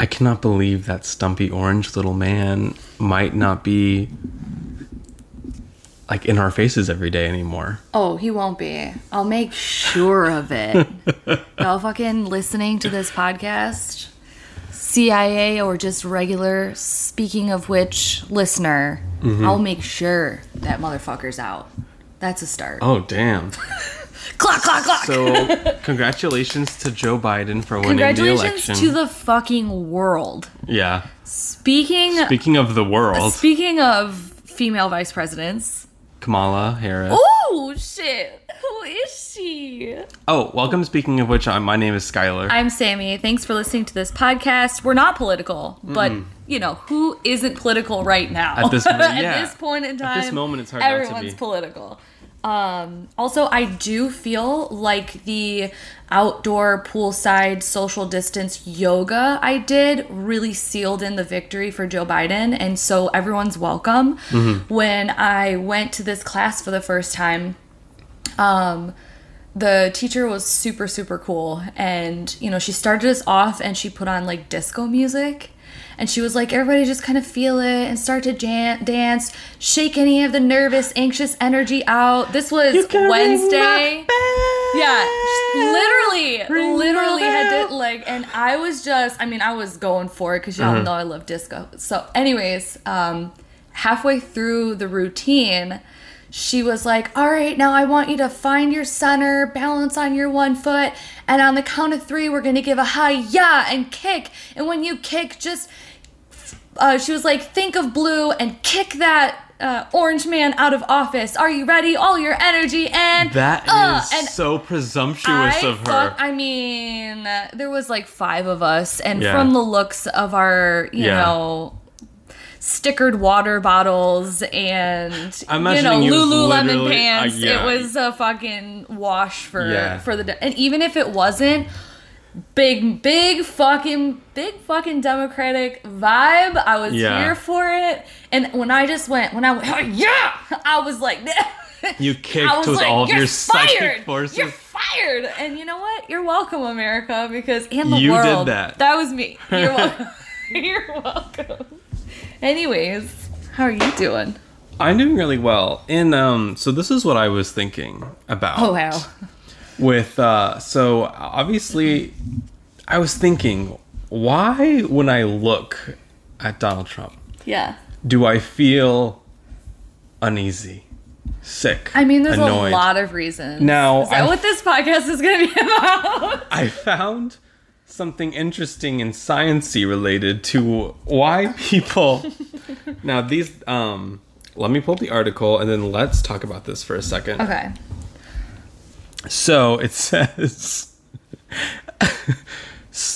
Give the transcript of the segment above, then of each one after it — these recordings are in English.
I cannot believe that stumpy orange little man might not be like in our faces every day anymore. Oh, he won't be. I'll make sure of it. Y'all fucking listening to this podcast, CIA or just regular, speaking of which, listener, Mm-hmm. I'll make sure that motherfucker's out. That's a start. Oh damn. Clock, clock, clock. So congratulations to Joe Biden for winning the Congratulations election. to the fucking world. yeah. Speaking Speaking of the world, speaking of female vice presidents. Kamala Harris. Oh shit. Who is she? Oh, welcome. Speaking of which, I'm, my name is Skylar. I'm Sammy. Thanks for listening to this podcast. We're not political, but you know, who isn't political right now? At this moment, At yeah. this point in time, At this moment, it's hard not to everyone's be. political. Um, also, I do feel like the outdoor poolside social distance yoga I did really sealed in the victory for Joe Biden, and so everyone's welcome. Mm-hmm. When I went to this class for the first time, um, the teacher was super super cool and you know she started us off and she put on like disco music and she was like everybody just kind of feel it and start to jan- dance. Shake any of the nervous anxious energy out. This was wednesday. yeah literally Ring literally had bell. to like and i was just i mean i was going for it because y'all know i love disco. So anyways um halfway through the routine she was like all right now i want you to find your center balance on your one foot. And on the count of three we're gonna give a high yeah and kick. And when you kick just uh, she was like think of blue and kick that uh, orange man out of office are you ready all your energy and That is uh, and so presumptuous I of her. fuck- I mean, there was like five of us, and Yeah. from the looks of our, you Yeah. know, stickered water bottles and I'm you know Lululemon pants, uh, yeah. it was a fucking wash for for the. And even if it wasn't. Big, big fucking, big fucking Democratic vibe. I was Yeah. here for it. And when I just went, when I went, oh, yeah, I was like, You kicked with like, all of "You're your psychic fired! forces. You're fired. And you know what? You're welcome, America, because and the You did world. that. That was me. You're welcome. You're welcome. Anyways, how are you doing? I'm doing really well. And um, so this is what I was thinking about. Oh wow. With uh so obviously I was thinking why when I look at Donald Trump Yeah. do I feel uneasy, sick, I mean, there's annoyed? a lot of reasons. Now, is that I- what this podcast is going to be about? I found something interesting and sciency related to why people Now these um let me pull up the article and then let's talk about this for a second. okay. So it says.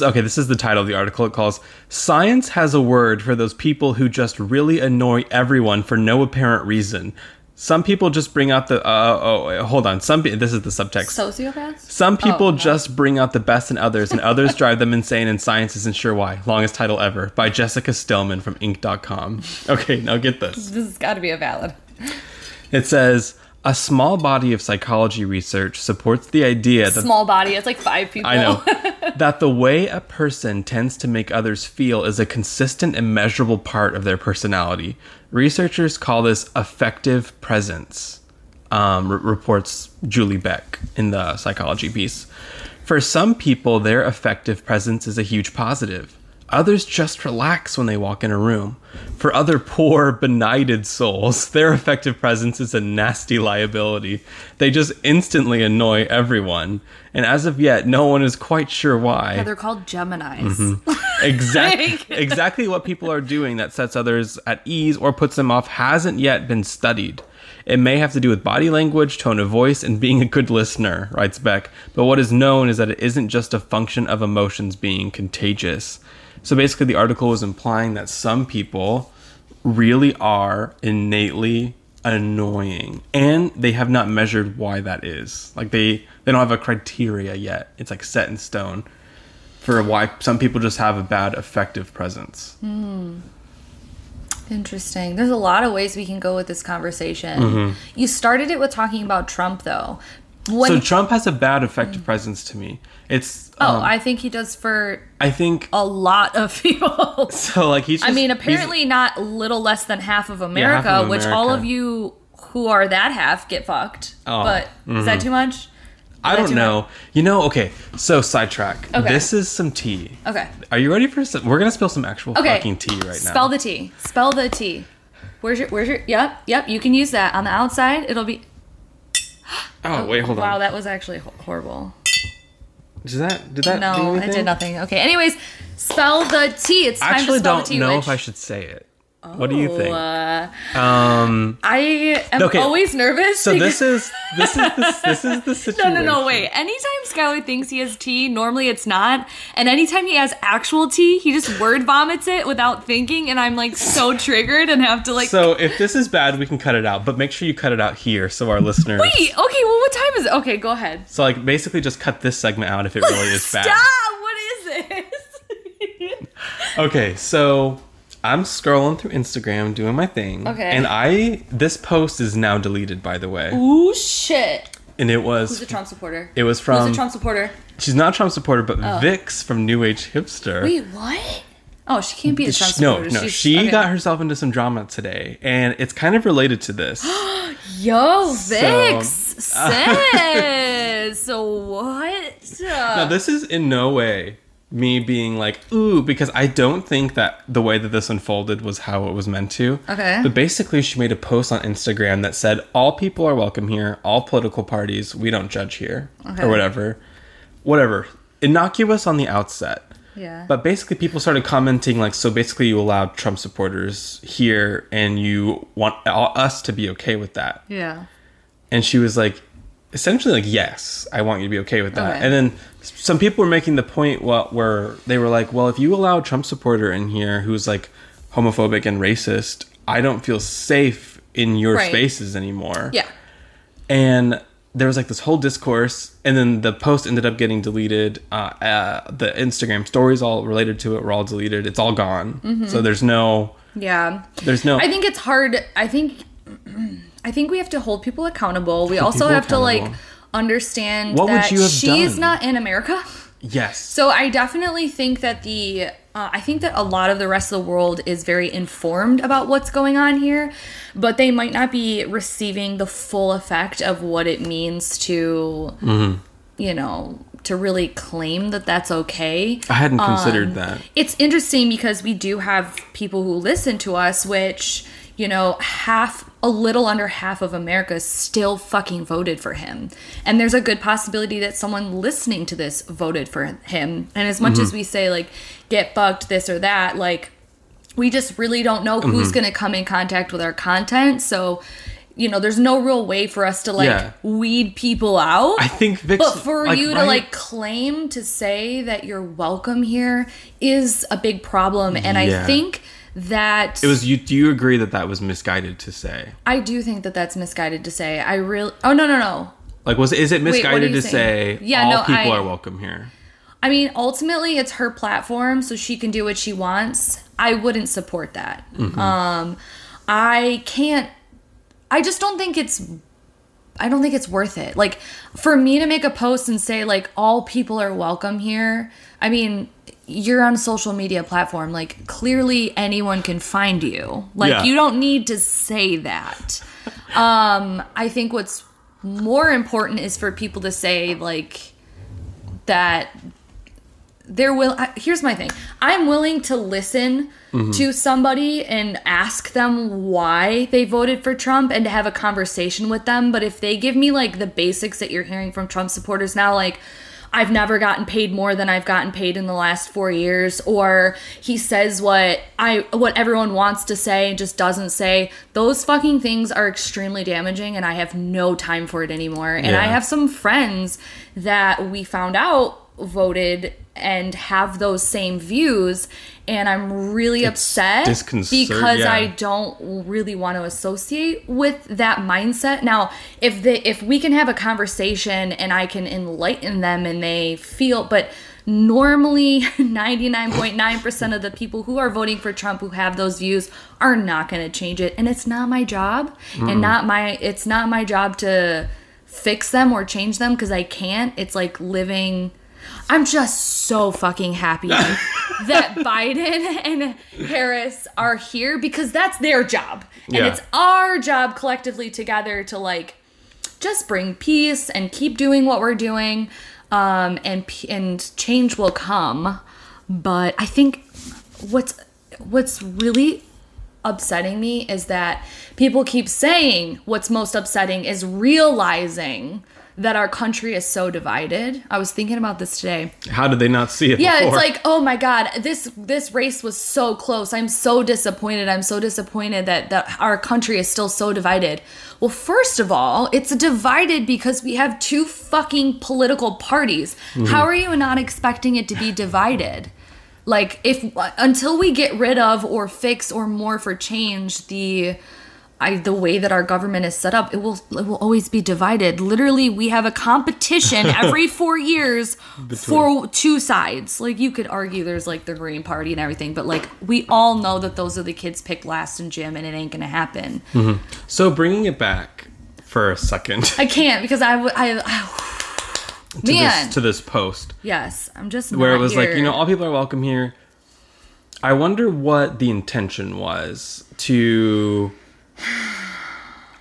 Okay, this is the title of the article. It calls Science has a word for those people who just really annoy everyone for no apparent reason. Some people just bring out the. Uh, oh, wait, hold on. Some This is the subtext. Sociopaths? Some people Oh, just bring out the best in others, and others drive them insane, and science isn't sure why. Longest title ever by Jessica Stillman from Inc.com. Okay, now get this. This has got to be a valid. It says a small body of psychology research supports the idea that Small body. It's like five people. I know that the way a person tends to make others feel is a consistent and measurable part of their personality. Researchers call this affective presence, um, r- reports Julie Beck in the psychology piece. For some people, their affective presence is a huge positive. Others just relax when they walk in a room. For other poor, benighted souls, their affective presence is a nasty liability. They just instantly annoy everyone. And as of yet, no one is quite sure why. Yeah, they're called Geminis. Mm-hmm. Exact, Like- exactly what people are doing that sets others at ease or puts them off hasn't yet been studied. It may have to do with body language, tone of voice, and being a good listener, writes Beck. But what is known is that it isn't just a function of emotions being contagious. So basically, the article was implying that some people really are innately annoying and they have not measured why that is like they they don't have a criteria yet it's like set in stone for why some people just have a bad affective presence. Interesting. There's a lot of ways we can go with this conversation. Mm-hmm. You started it with talking about Trump, though. When, so Trump has a bad effective presence to me. It's oh, um, I think he does for I think a lot of people. so. Like he's. I mean, apparently not little less than half of America, half of which all of you who are that half get fucked. Oh, but is that too much? I don't know. You know, okay. So sidetrack. Okay. This is some tea. Okay. Are you ready for some? We're gonna spill some actual Okay. fucking tea right now. Spell the T. Spell the T. Where's your? Where's your? Yep. Yep. You can use that on the outside. It'll be. oh wait, hold on. wow, that was actually horrible. Did that? Did that? do No, it did nothing. Okay. Anyways, spell the T. It's I time actually to spell don't the T. know which- if I should say it. What do you think? Uh, Um. I am Okay, always nervous. So because- this is this is the, this is the situation. No, no, no, wait. Anytime Skylar thinks he has tea, normally it's not. And anytime he has actual tea, he just word vomits it without thinking. And I'm like so triggered and have to like. So if this is bad, we can cut it out. But make sure you cut it out here so our listeners. Wait, okay, well, what time is it? Okay, go ahead. So like basically just cut this segment out if it really is bad. Stop! What is this? Okay, so I'm scrolling through Instagram doing my thing. Okay. And I this post is now deleted by the way. Ooh, shit. And it was Who's a Trump supporter? it was from Who's a Trump supporter? she's not a Trump supporter, but oh. Vix from New Age Hipster. Wait, what? Oh, she can't be a Trump Sh- no, supporter. no, She's- she okay. got herself into some drama today, and it's kind of related to this. Yo, Vix, So- sis. So what? Now, this is in no way me being like, ooh, because I don't think that the way that this unfolded was how it was meant to. Okay. But basically, she made a post on Instagram that said, all people are welcome here, all political parties, we don't judge here, Okay. or whatever. Whatever. Innocuous on the outset. yeah. But basically, people started commenting like, so basically, you allowed Trump supporters here, and you want uh, us to be okay with that. yeah. And she was like, essentially, like, yes, I want you to be okay with that. Okay. And then some people were making the point what, where they were like, well, if you allow a Trump supporter in here who's like homophobic and racist, I don't feel safe in your Right. spaces anymore. Yeah. And there was like this whole discourse, and then the post ended up getting deleted. Uh, uh, the Instagram stories all related to it were all deleted. It's all gone. Mm-hmm. So there's no, Yeah. there's no. I think it's hard. I think I think we have to hold people accountable. We also have to like understand What that she's done? not in America. yes. So I definitely think that the uh, I think that a lot of the rest of the world is very informed about what's going on here, but they might not be receiving the full effect of what it means to Mm-hmm. you know to really claim that that's okay. I hadn't Um, considered that. It's interesting because we do have people who listen to us, which, you know, half, a little under half of America still fucking voted for him. And there's a good possibility that someone listening to this voted for him. And as much as we say, like, get fucked, this or that, like, we just really don't know who's Mm-hmm. going to come in contact with our content. So, you know, there's no real way for us to, like, Yeah. weed people out. I think Vix. But for you to right- like claim to say that you're welcome here is a big problem, and I think that It was you. Do you agree that that was misguided to say? I do think that that's misguided to say. I really. Oh no no no. Like, was is it misguided you to say? Yeah, all no, people I- are welcome here? I mean, ultimately, it's her platform, so she can do what she wants. I wouldn't support that. Mm-hmm. Um, I can't. I just don't think it's. I don't think it's worth it. Like, for me to make a post and say like all people are welcome here. I mean, you're on a social media platform. Like, clearly anyone can find you. Like, Yeah. you don't need to say that. um, I think what's more important is for people to say like that they're will I- here's my thing i'm willing to listen to somebody and ask them why they voted for trump and to have a conversation with them but if they give me like the basics that you're hearing from trump supporters now like I've never gotten paid more than I've gotten paid in the last 4 years or he says what I what everyone wants to say and just doesn't say. Those fucking things are extremely damaging and I have no time for it anymore. And I have some friends that we found out voted and have those same views and I'm really upset because yeah. I don't really want to associate with that mindset. Now, if they if we can have a conversation and I can enlighten them and they feel but normally 99.9% of the people who are voting for Trump who have those views are not going to change it and it's not my job and not my it's not my job to fix them or change them because I can't. It's like living. I'm just so fucking happy that Biden and Harris are here because that's their job. And Yeah. it's our job collectively together to like just bring peace and keep doing what we're doing um, and and change will come but i think what's what's really upsetting me is that people keep saying what's most upsetting is realizing that our country is so divided i was thinking about this today How did they not see it? yeah, before? it's like, oh my god, this this race was so close. I'm so disappointed. I'm so disappointed that that our country is still so divided. Well, first of all, it's divided because we have two fucking political parties. Mm-hmm. How are you not expecting it to be divided? Like if until we get rid of or fix or more for change the I, the way that our government is set up, it will it will always be divided. Literally, we have a competition every four years for two sides. Like you could argue there's like the Green Party and everything, but like we all know that those are the kids picked last in gym, and it ain't gonna happen. Mm-hmm. so bringing it back for a second I can't because I w- I, I to man this to this post yes, I'm just where it was like you know all people are welcome here. I wonder what the intention was to.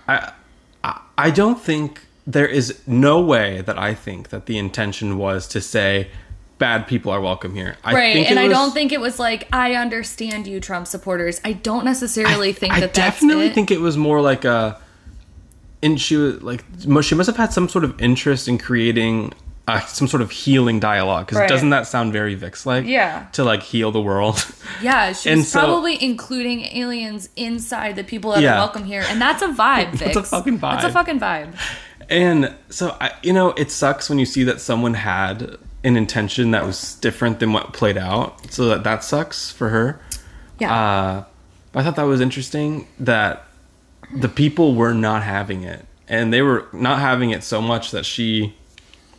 I I, I don't think there is no way that I think that the intention was to say bad people are welcome here. I Right, and I was- don't think it was like I understand you, Trump supporters. I don't necessarily think I that definitely that's it. think it was more like a. And she was like, she must have had some sort of interest in creating uh, some sort of healing dialogue. Because Right. doesn't that sound very Vix like? Yeah. To like heal the world. Yeah, she's so- probably including aliens inside the people that Yeah. are welcome here, and that's a vibe. That's a Vix. fucking That's a vibe. fucking vibe. And so I, you know, it sucks when you see that someone had an intention that was different than what played out. So that that sucks for her. Yeah. Uh, I thought that was interesting that the people were not having it, and they were not having it so much that she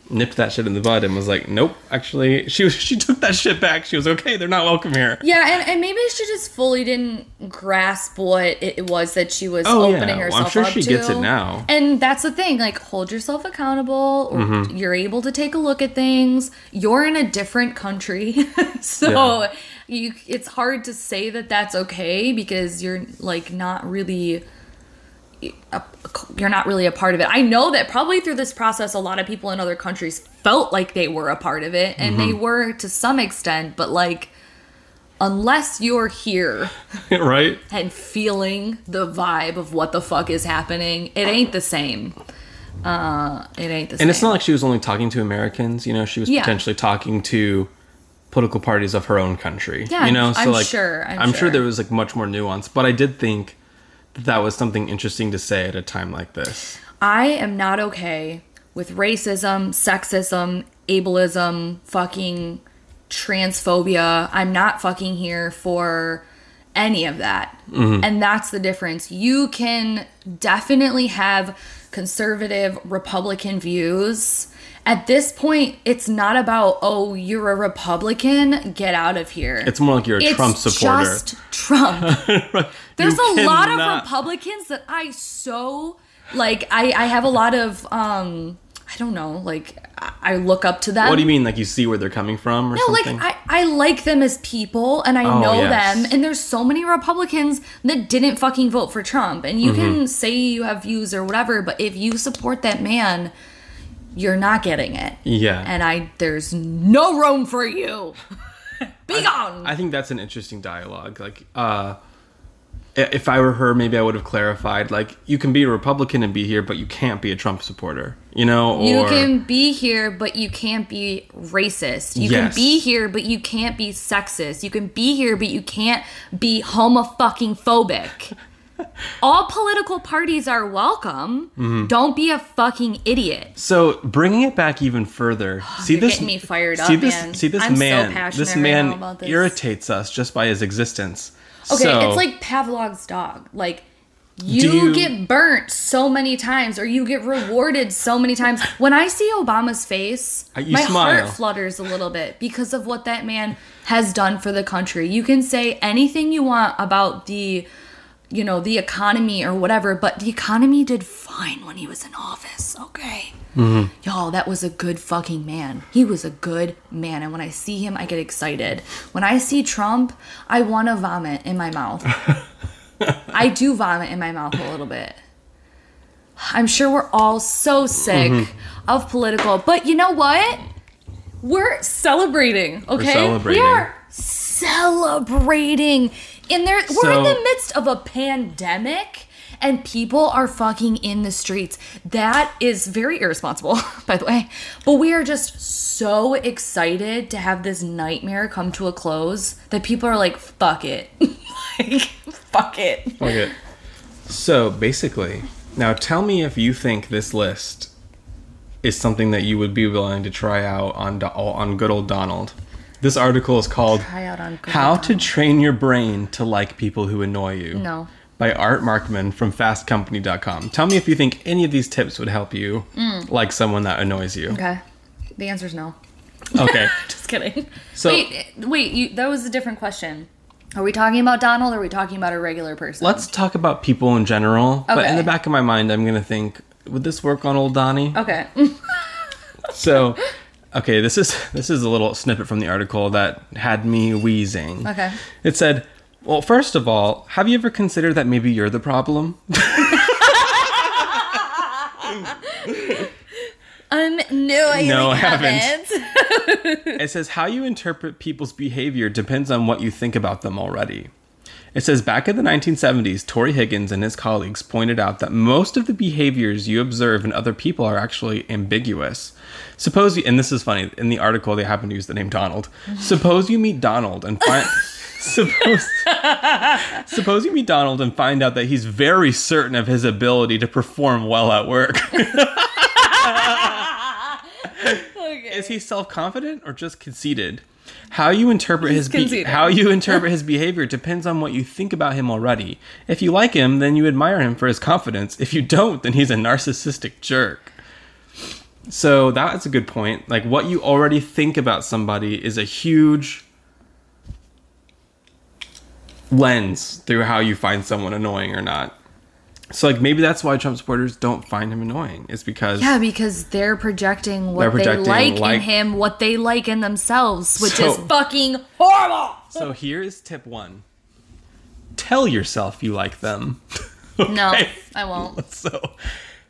nipped that shit in the bud and was like, "Nope." Actually, she was she took that shit back. She was okay. They're not welcome here. yeah, and, and maybe she just fully didn't grasp what it was that she was Oh, yeah. opening Well, I'm herself sure she to. gets it now. And that's the thing, like hold yourself accountable Mm-hmm. you're able to take a look at things. You're in a different country. so Yeah. you it's hard to say that that's okay because you're like not really a, you're not really a part of it. I know that probably through this process, a lot of people in other countries felt like they were a part of it, and they Mm-hmm. were to some extent, but like, unless you're here right? and feeling the vibe of what the fuck is happening, it ain't the same. Uh, it ain't the same. And it's not like she was only talking to Americans. You know, she was Yeah. potentially talking to political parties of her own country. Yeah, you know, so I'm like, sure, I'm I'm sure sure. there was like much more nuance, but I did think that was something interesting to say at a time like this. I am not okay with racism, sexism, ableism, fucking transphobia. I'm not fucking here for any of that. Mm-hmm. And that's the difference. You can definitely have conservative Republican views. At this point, it's not about, oh, you're a Republican, get out of here. It's more like you're a It's Trump supporter. just Trump. There's You a lot of Republicans that I so like. I I have a lot of um. I don't know. Like I- look up to them. What do you mean? Like you see where they're coming from or No, like? I, I like them as people and I Oh, know yes. them and there's so many Republicans that didn't fucking vote for Trump and you Mm-hmm. can say you have views or whatever but if you support that man you're not getting it. yeah. And I there's no room for you. Be gone. I think that's an interesting dialogue. Like, uh, if I were her, maybe I would have clarified. Like, you can be a Republican and be here, but you can't be a Trump supporter. You know, or You can be here, but you can't be racist. You can be here, but you can't be sexist. You can be here, but you can't be homofucking phobic. All political parties are welcome. Mm-hmm. Don't be a fucking idiot. So bringing it back even further, see you're this getting me fired see up, this, man. See this I'm so man. passionate this right man about this. irritates us just by his existence. Okay, So- it's like Pavlov's dog. Like you, you- get burnt so many times, or you get rewarded so many times. When I see Obama's face, Uh, my smile. heart flutters a little bit because of what that man has done for the country. You can say anything you want about the you know, the economy or whatever, but the economy did fine when he was in office, okay? Mm-hmm. Y'all, that was a good fucking man. He was a good man. And when I see him, I get excited. When I see Trump, I want to vomit in my mouth. I do vomit in my mouth a little bit. I'm sure we're all so sick mm-hmm. of political, but you know what? We're celebrating, okay? celebrating. We are celebrating. In there, we're in the midst of a pandemic and people are fucking in the streets. That is very irresponsible, by the way. But we are just so excited to have this nightmare come to a close that people are like, fuck it. like, fuck it. Okay. So basically, now tell me if you think this list is something that you would be willing to try out on on good old Donald. This article is called Try out on good "How to Train Your Brain to Like People Who Annoy You." No. By Art Markman from FastCompany.com. Tell me if you think any of these tips would help you like someone that annoys you. Mm. Okay. The answer is no. Okay. Just kidding. So- wait, wait. You, that was a different question. Are we talking about Donald? or Are we talking about a regular person? Let's talk about people in general. But in the back of my mind, I'm gonna think, would this work on old Donnie? Okay. So, okay, this is this is a little snippet from the article that had me wheezing. Okay. It said, "Well, first of all, have you ever considered that maybe you're the problem?" Um, no, I No, I haven't. It says how you interpret people's behavior depends on what you think about them already. It says back in the 1970s, Tory Higgins and his colleagues pointed out that most of the behaviors you observe in other people are actually ambiguous. Suppose you, and this is funny, in the article they happen to use the name Donald. Suppose you meet Donald and find. Suppose, suppose you meet Donald and find out that he's very certain of his ability to perform well at work. okay. Is he self-confident or just conceited? How you interpret his be- conceited. how you interpret his behavior depends on what you think about him already. If you like him, then you admire him for his confidence. If you don't, then he's a narcissistic jerk. So that's a good point. Like what you already think about somebody is a huge lens through how you find someone annoying or not. So like maybe that's why Trump supporters don't find him annoying. It's because Yeah, because they're projecting what They're projecting, they like, in him, what they like in themselves, which So- is fucking horrible. So here is tip one. Tell yourself you like them. No, I won't. So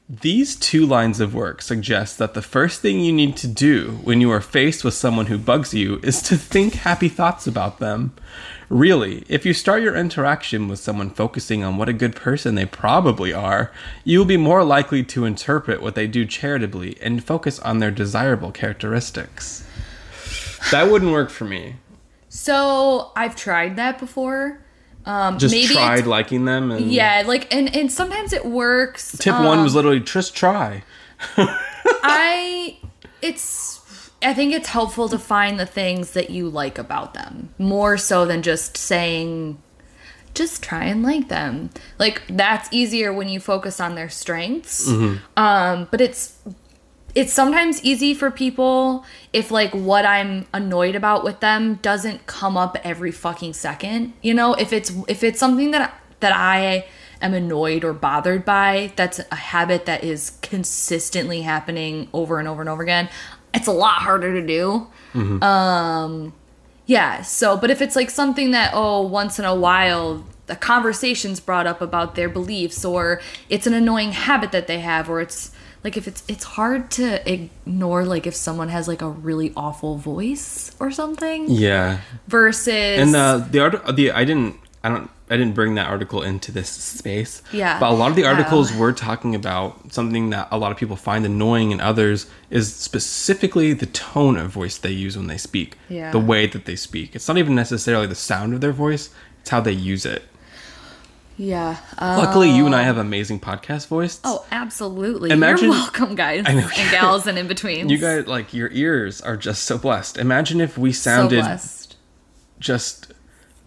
these two lines of work suggest that the first thing you need to do when you are faced with someone who bugs you is to think happy thoughts about them. Really, if you start your interaction with someone focusing on what a good person they probably are, you will be more likely to interpret what they do charitably and focus on their desirable characteristics. That wouldn't work for me. So I've tried that before. Um, Just maybe tried liking them and Yeah, like and and sometimes it works. Tip Um, one was literally just try. I it's I think it's helpful to find the things that you like about them more so than just saying just try and like them. Like that's easier when you focus on their strengths. Um but it's it's sometimes easy for people if like what I'm annoyed about with them doesn't come up every fucking second. You know, if it's if it's something that that I am annoyed or bothered by, that's a habit that is consistently happening over and over and over again. It's a lot harder to do. Um yeah, so but if it's like something that oh once in a while the conversation's brought up about their beliefs or it's an annoying habit that they have or it's like if it's it's hard to ignore like if someone has like a really awful voice or something Yeah, versus and uh, the art the I didn't I don't I didn't bring that article into this space. Yeah. but a lot of the Wow. articles were talking about something that a lot of people find annoying in others is specifically the tone of voice they use when they speak. Yeah. the way that they speak. It's not even necessarily the sound of their voice; it's how they use it. Yeah uh, Luckily, you and I have amazing podcast voice. oh absolutely Imagine- you're welcome guys and gals and in between You guys, like your ears are just so blessed. Imagine if we sounded blessed just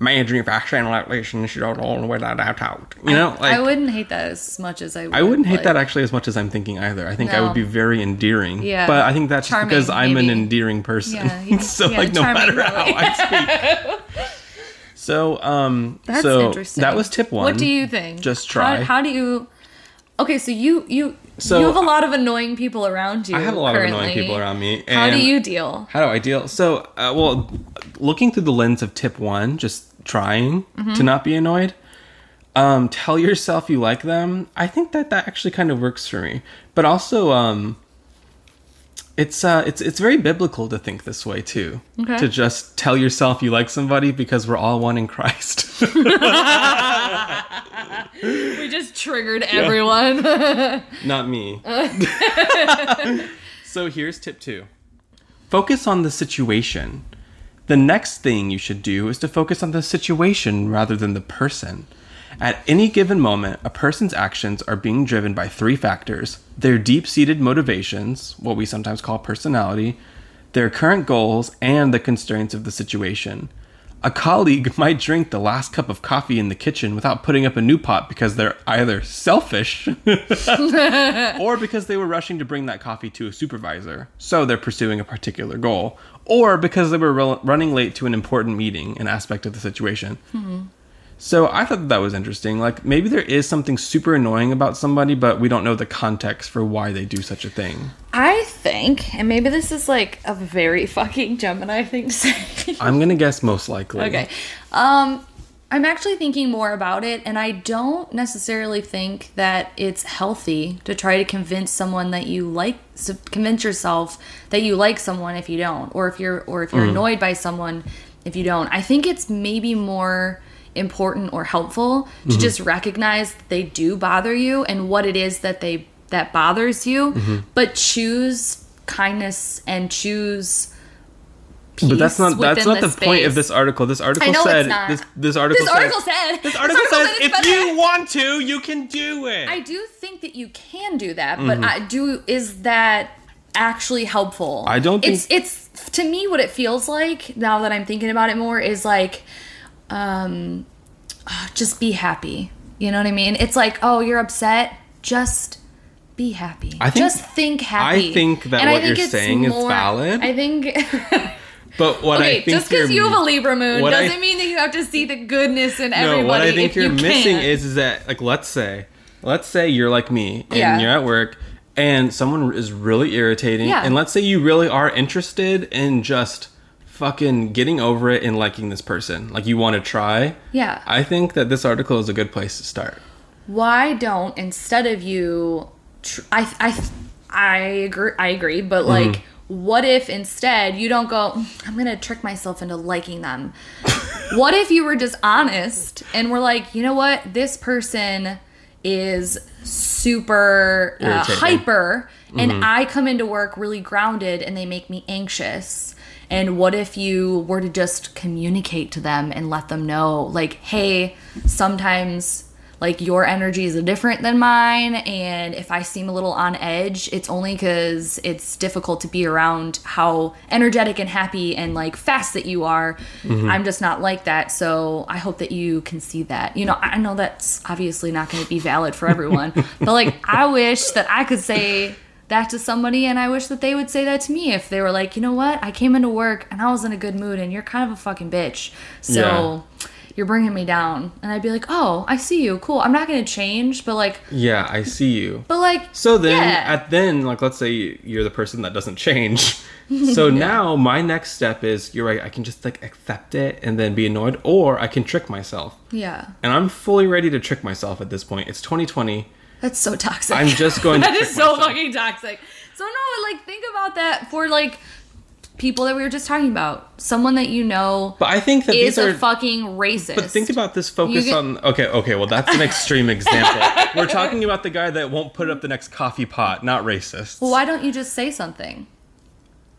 managing fashion relations, you don't know where that out. You know, like I wouldn't hate that as much as I would I wouldn't hate like- that actually as much as I'm thinking either. I think I would be very endearing. Yeah. But I think that's just Charming, because I'm an endearing person. Yeah, yeah, so yeah, like no matter how. I speak. So, um, That's so interesting. that was tip one. What do you think? Just try. How, how do you? Okay, so you you So, you have a lot of annoying people around you. I have a lot of annoying people around me. How do you deal? How do I deal? So, uh, well, looking through the lens of tip one, just trying Mm-hmm. to not be annoyed. Um, tell yourself you like them. I think that that actually kind of works for me. But also, um, it's uh, it's it's very biblical to think this way too. Okay. To just tell yourself you like somebody because we're all one in Christ. We just triggered everyone. Not me. so here's tip two focus on the situation. The next thing you should do is to focus on the situation rather than the person. At any given moment, a person's actions are being driven by three factors their deep seated motivations, what we sometimes call personality, their current goals, and the constraints of the situation. A colleague might drink the last cup of coffee in the kitchen without putting up a new pot because they're either selfish or because they were rushing to bring that coffee to a supervisor, so they're pursuing a particular goal, or because they were rel- running late to an important meeting, an aspect of the situation. Hmm. So I thought that, that was interesting. Like maybe there is something super annoying about somebody, but we don't know the context for why they do such a thing. I think, and maybe this is like a very fucking Gemini thing to say. I'm gonna guess most likely. Okay. Um I'm actually thinking more about it and I don't necessarily think that it's healthy to try to convince someone that you like convince yourself that you like someone if you don't or if you're or if you're annoyed by someone if you don't. I think it's maybe more important or helpful to just recognize they do bother you and what it is that they that bothers you, but choose kindness and choose But that's not that's not the, point of this article. This article said this this article This says, article said. this article article says said if better. you want to, you can do it. I do think that you can do that, Mm-hmm. but I do is that actually helpful? I don't It's it's to me what it feels like now that I'm thinking about it more is like um ah, just be happy. You know what I mean? It's like, "Oh, you're upset. Just be happy. I think- just think happy." I think that And I what you're it's saying is valid. I think but what Okay, I think just because you're- have a Libra moon doesn't mean that you have to see the goodness in everybody. No, what I think you're you missing is, is that like let's say, let's say you're like me and Yeah. you're at work and someone is really irritating, Yeah. and let's say you really are interested in just fucking getting over it and liking this person, like you want to try. Yeah. I think that this article is a good place to start. why don't instead of you tr- I, I i agree i agree but Mm-hmm. like what if instead you don't go i'm gonna trick myself into liking them what if you were just honest and were like you know what this person is super uh, hyper and Mm-hmm. i come into work really grounded and they make me anxious and what if you were to just communicate to them and let them know like hey sometimes like your energy is different than mine and if i seem a little on edge it's only because it's difficult to be around how energetic and happy and like fast that you are. Mm-hmm. I'm just not like that so i hope that you can see that. You know i know that's obviously not going to be valid for everyone but like i wish that i could say that to somebody and i wish that they would say that to me if they were like you know what i came into work and i was in a good mood and you're kind of a fucking bitch so you're bringing me down and i'd be like oh i see you cool i'm not gonna change but like Yeah, I see you. but like So then, yeah. at then, like, let's say you're the person that doesn't change. So now my next step is you're right. I can just like accept it and then be annoyed, or I can trick myself. yeah And I'm fully ready to trick myself at this point. It's 2020. That's so toxic I'm just going to that is so myself. fucking toxic so no like think about that for like people that we were just talking about someone that you know But I think that is these are. a fucking racist but think about this focus get- on. Okay, okay. Well, that's an extreme example. We're talking about the guy that won't put up the next coffee pot, not racist. well why don't you just say something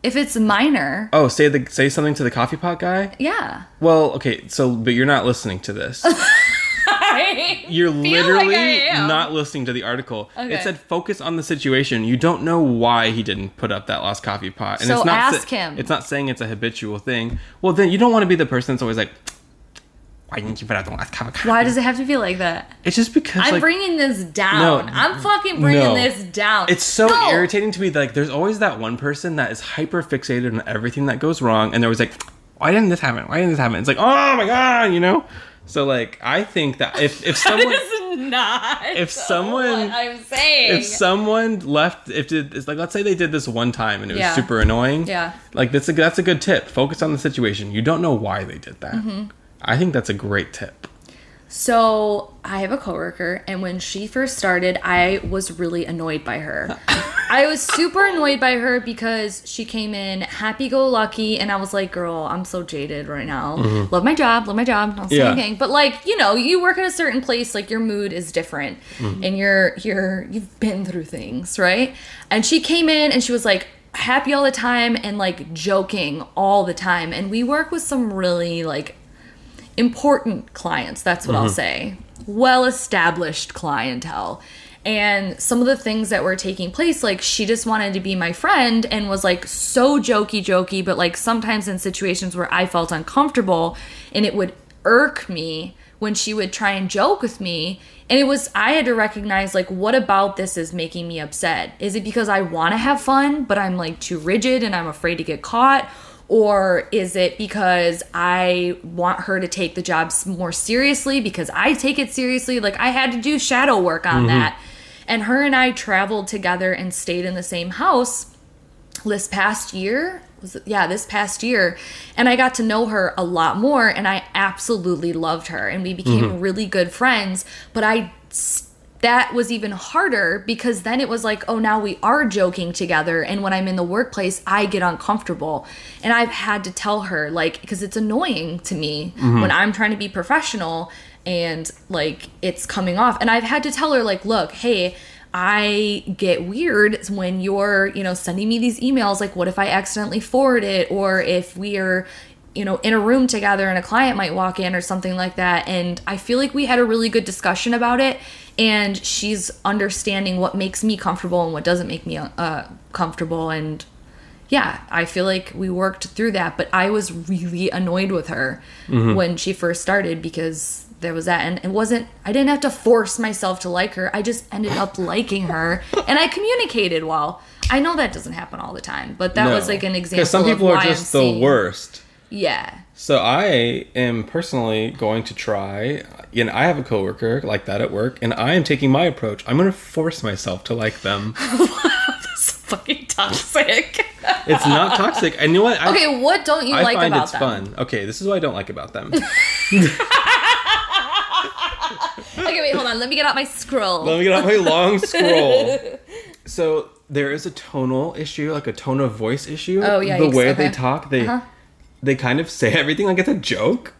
if it's minor Oh, say the say something to the coffee pot guy. yeah Well, okay. So, but you're not listening to this. You're like literally I not listening to the article. Okay. It said focus on the situation. You don't know why he didn't put up that last coffee pot. And So it's not ask sa- him. It's not saying it's a habitual thing. Well, then you don't want to be the person that's always like, why didn't you put out the last coffee? why does it have to be like that It's just because I'm like bringing this down. No. I'm fucking bringing No. this down. it's so No. irritating to me. Like there's always that one person that is hyper fixated on everything that goes wrong, and they're always like, why didn't this happen? Why didn't this happen? It's like, oh my god, you know. So like, I think that if if someone not. If someone- what I'm saying. if someone left if did it's like let's say they did this one time and it was Yeah. super annoying Yeah. like that's a that's a good tip focus on the situation you don't know why they did that Mm-hmm. i think that's a great tip So I have a coworker, and when she first started, I was really annoyed by her. I was super annoyed by her because she came in happy-go-lucky, and I was like, "Girl, I'm so jaded right now. Mm-hmm. Love my job, love my job, not Yeah. anything." But like, you know, you work in a certain place, like your mood is different, mm-hmm. and you're you're you've been through things, right? And she came in, and she was like happy all the time and like joking all the time, and we work with some really like important clients that's what i'll mm-hmm. say. Well established clientele. And some of the things that were taking place like she just wanted to be my friend and was like so jokey jokey but like sometimes in situations where i felt uncomfortable and it would irk me when she would try and joke with me and it was i had to recognize like what about this is making me upset? Is it because i want to have fun but i'm like too rigid and i'm afraid to get caught or is it because I want her to take the job more seriously because I take it seriously? Like I had to do shadow work on mm-hmm. that. And her and I traveled together and stayed in the same house this past year. Was it, yeah, this past year. And I got to know her a lot more and I absolutely loved her and we became mm-hmm. really good friends, but I that was even harder because then it was like, oh, now we are joking together. And when I'm in the workplace, I get uncomfortable. And I've had to tell her, like, because it's annoying to me mm-hmm. when I'm trying to be professional and like it's coming off. And I've had to tell her, like, look, hey, I get weird when you're, you know, sending me these emails. Like, what if I accidentally forward it? Or if we are, you know, in a room together and a client might walk in or something like that. And I feel like we had a really good discussion about it. And she's understanding what makes me comfortable and what doesn't make me uh, comfortable. And yeah, I feel like we worked through that. But I was really annoyed with her when she first started because there was that. And it wasn't, I didn't have to force myself to like her. I just ended up liking her. And I communicated well. I know that doesn't happen all the time, but that was like an example. because some people are just the worst Yeah. so i am personally going to try you know i have a coworker like that at work and i am taking my approach i'm going to force myself to like them It's fucking toxic. it's not toxic and you know what I, okay, what don't you I like find about it's them? fun. Okay, this is what I don't like about them. Okay, wait, hold on. Let me get out my scroll. Let me get out my long scroll. So there is a tonal issue, like a tone of voice issue. Oh, yeah, the way they talk, they Uh-huh. They kind of say everything like it's a joke,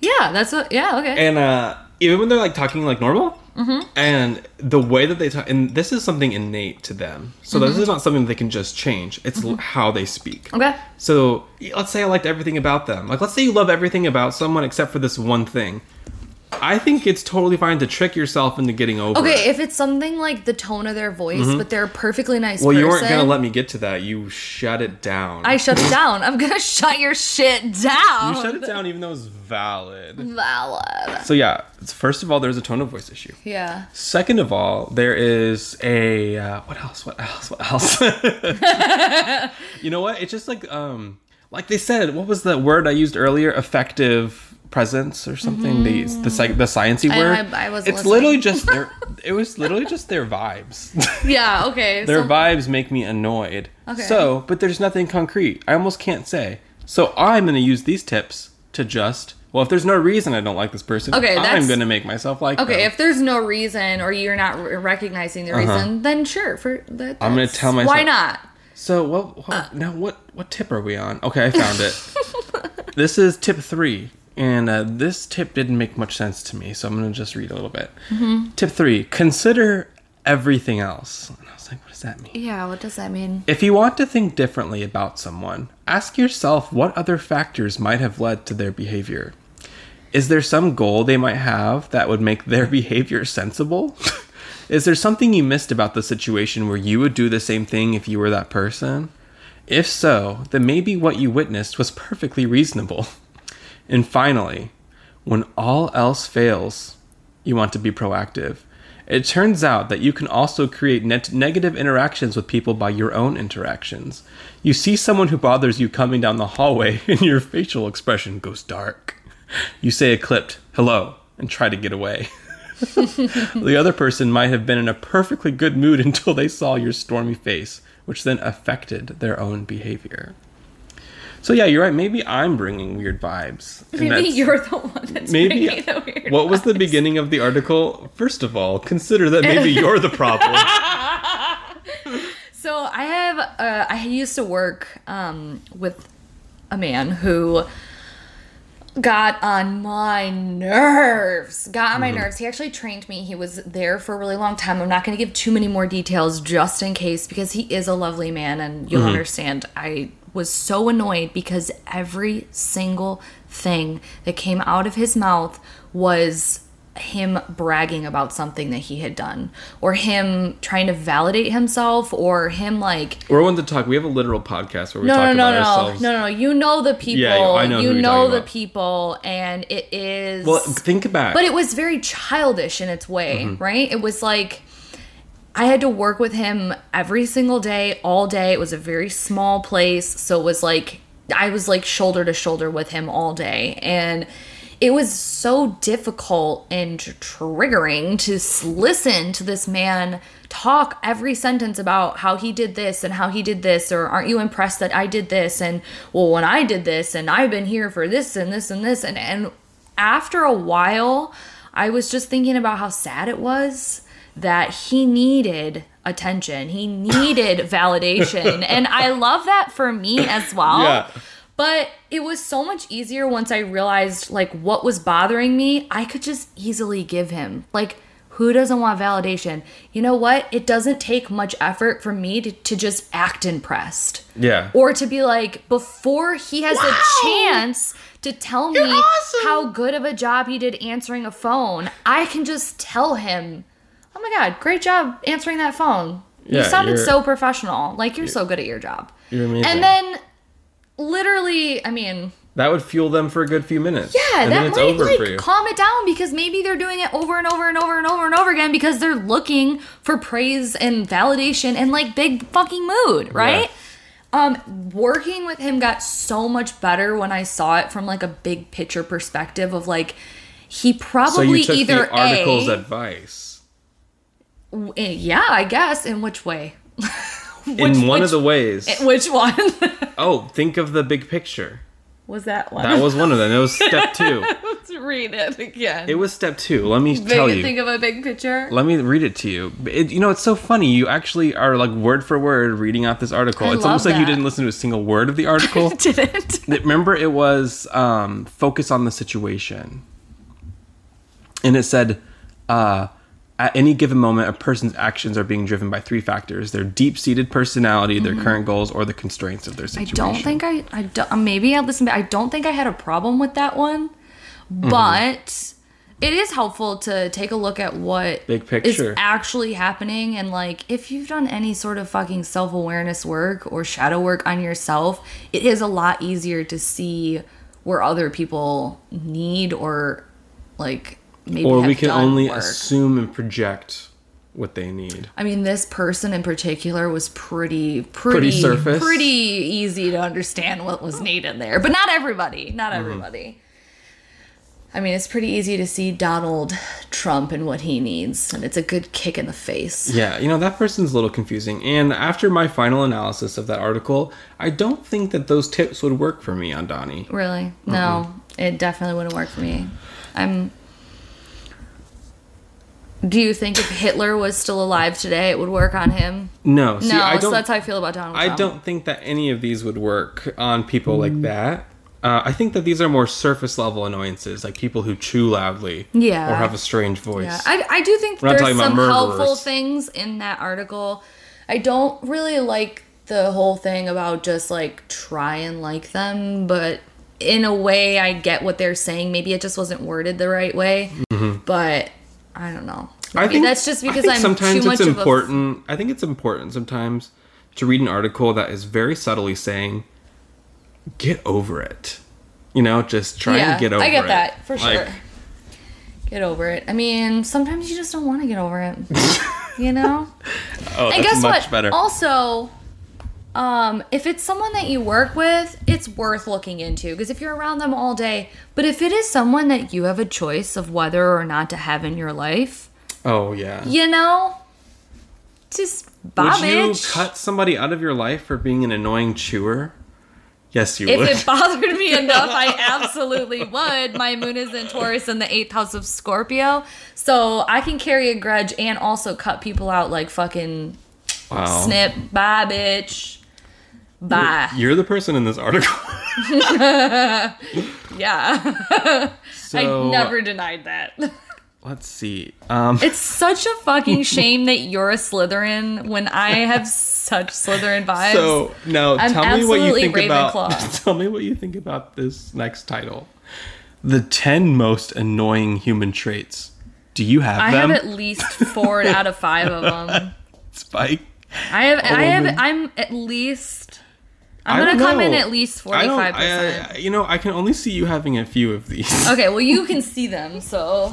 yeah, that's what. Yeah, okay. and uh, even when they're like talking like normal, Mm-hmm. and the way that they talk, and this is something innate to them. So Mm-hmm. this is not something they can just change. It's l how they speak. okay. So let's say I liked everything about them. Like let's say you love everything about someone except for this one thing. I think it's totally fine to trick yourself into getting over Okay, it. if it's something like the tone of their voice, but they're a perfectly nice Mm-hmm. Well, person. you weren't gonna let me get to that. You shut it down. I shut it down. I'm gonna shut your shit down. you shut it down even though it's valid. Valid. So yeah, first of all, there's a tone of voice issue. Yeah. Second of all, there is a uh, what else? What else? What else? you know what? It's just like um like they said. What was the word I used earlier? Effective presence or something. The the the sciencey I- word. I- I wasn't it's listening. literally just their. it was literally just their vibes. Yeah. Okay. their so- vibes make me annoyed. Okay. So, but there's nothing concrete. I almost can't say. So I'm going to use these tips to just. Well, if there's no reason I don't like this person, Okay, I'm going to make myself like Okay, them. if there's no reason or you're not re- recognizing the reason, then sure. For that, Uh-huh. I'm gonna tell myself- Why not? So what? what Uh. now what? What tip are we on? Okay, I found it. this is tip three, and uh, this tip didn't make much sense to me, so I'm gonna just read a little bit. Mm-hmm. Tip three: consider everything else. And I was like, what does that mean? Yeah. What does that mean? If you want to think differently about someone, ask yourself what other factors might have led to their behavior. Is there some goal they might have that would make their behavior sensible? Is there something you missed about the situation where you would do the same thing if you were that person? If so, then maybe what you witnessed was perfectly reasonable. And finally, when all else fails, you want to be proactive. It turns out that you can also create net- negative interactions with people by your own interactions. You see someone who bothers you coming down the hallway, and your facial expression goes dark. You say a clipped hello and try to get away. the other person might have been in a perfectly good mood until they saw your stormy face, which then affected their own behavior. So yeah, you're right. Maybe I'm bringing weird vibes. Maybe you're the one that's maybe bringing the weird what was the beginning of the article first of all consider that maybe you're the problem So I have uh, I used to work um, with a man who got on my nerves. Got on my nerves. He actually trained me. He was there for a really long time. I'm not going to give too many more details just in case because he is a lovely man and you'll understand. I was so annoyed because every single thing that came out of his mouth was him bragging about something that he had done or him trying to validate himself or him like we're one to talk we have a literal podcast where we no, talk no, no, about no, ourselves no, no, no. You know the people. Yeah, I know you know the about. people, and it is. well think back but it was very childish in its way, Mm-hmm. right? It was like I had to work with him every single day, all day. It was a very small place, so it was like I was like shoulder to shoulder with him all day, and it was so difficult and triggering to listen to this man talk every sentence about how he did this and how he did this or aren't you impressed that I did this? And well when I did this and I've been here for this and this and this. And and after a while I was just thinking about how sad it was that he needed attention. He needed validation. and I love that for me as well. Yeah. But it was so much easier once I realized like what was bothering me. I could just easily give him. Like who doesn't want validation? You know what? It doesn't take much effort for me to, to just act impressed yeah or to be like before he has Wow. a chance to tell me awesome. how good of a job he did answering a phone i can just tell him oh my god great job answering that phone. You Yeah, sounded you're- so professional. Like you're so good at your job. You're amazing. and then literally i mean that would fuel them for a good few minutes. Yeah, and that might like calm it down because maybe they're doing it over and over and over and over and over again because they're looking for praise and validation and like big fucking mood, right? Um, working with him got so much better when I saw it from like a big picture perspective of like he so probably you took either the article's a, advice yeah, I guess. In which way? in one which- of the ways Which one oh think of the big picture was that one? that was one of them it was step two Let's read it again. it was step two let me Big- tell you Think of a big picture. Let me read it to you. It, you know, it's so funny. You actually are like word for word reading out this article. I it's almost like you didn't listen to a single word of the article. Didn't. Remember, it was um, focus on the situation, and it said, uh, at any given moment, a person's actions are being driven by three factors: their deep-seated personality, their current goals, or the constraints of their Mm-hmm. I don't think I, I don't, uh, maybe I'll listen, I don't think I had a problem with that one. But it is helpful to take a look at what Big picture is actually happening. And like, if you've done any sort of fucking self awareness work or shadow work on yourself, it is a lot easier to see where other people need or like maybe. or we can only work. assume and project what they need. I mean, this person in particular was pretty, pretty, Pretty surface? pretty easy to understand what was needed there. But not everybody. Not Mm-hmm. everybody. I mean, it's pretty easy to see Donald Trump and what he needs, and it's a good kick in the face. Yeah, you know, that person's a little confusing. And after my final analysis of that article, I don't think that those tips would work for me on Donnie. Really? No, it definitely wouldn't work for me. I'm. Do you think if Hitler was still alive today, it would work on him? No, see, no, I so that's how I feel about Donald Trump. I don't think that any of these would work on people like that. Uh, I think that these are more surface level annoyances, like people who chew loudly, Yeah. or have a strange voice. Yeah, I, I do think We're not there's talking about some helpful things in that article. I don't really like the whole thing about just like try and like them, but in a way, I get what they're saying. Maybe it just wasn't worded the right way, but I don't know. I think that's just because I'm sometimes too much it's of a important. I think it's important sometimes to read an article that is very subtly saying, "Get over it." You know, just try yeah, and get over it. I get that for Like, sure. Get over it. I mean, sometimes you just don't want to get over it. you know? Oh, And that's guess much what? better. Also, um, if it's someone that you work with, it's worth looking into because if you're around them all day, but if it is someone that you have a choice of whether or not to have in your life, oh yeah. you know, just bye, Would you cut somebody out of your life for being an annoying chewer? Yes, you If would. If it bothered me enough, I absolutely would. My moon is in Taurus in the eighth house of Scorpio. So I can carry a grudge and also cut people out like fucking wow. snip. Bye, bitch. Bye. You're the person in this article. Yeah. so I never denied that. Let's see. Um, It's such a fucking shame that you're a Slytherin when I have such Slytherin vibes. so now I'm tell me what you think about. Tell me what you think about this next title. The ten most annoying human traits. Do you have I them? have at least four out of five of them. Spike. I have. I have. I'm at least. I'm gonna come in at least forty five percent. You know, I can only see you having a few of these. Okay, well you can see them, so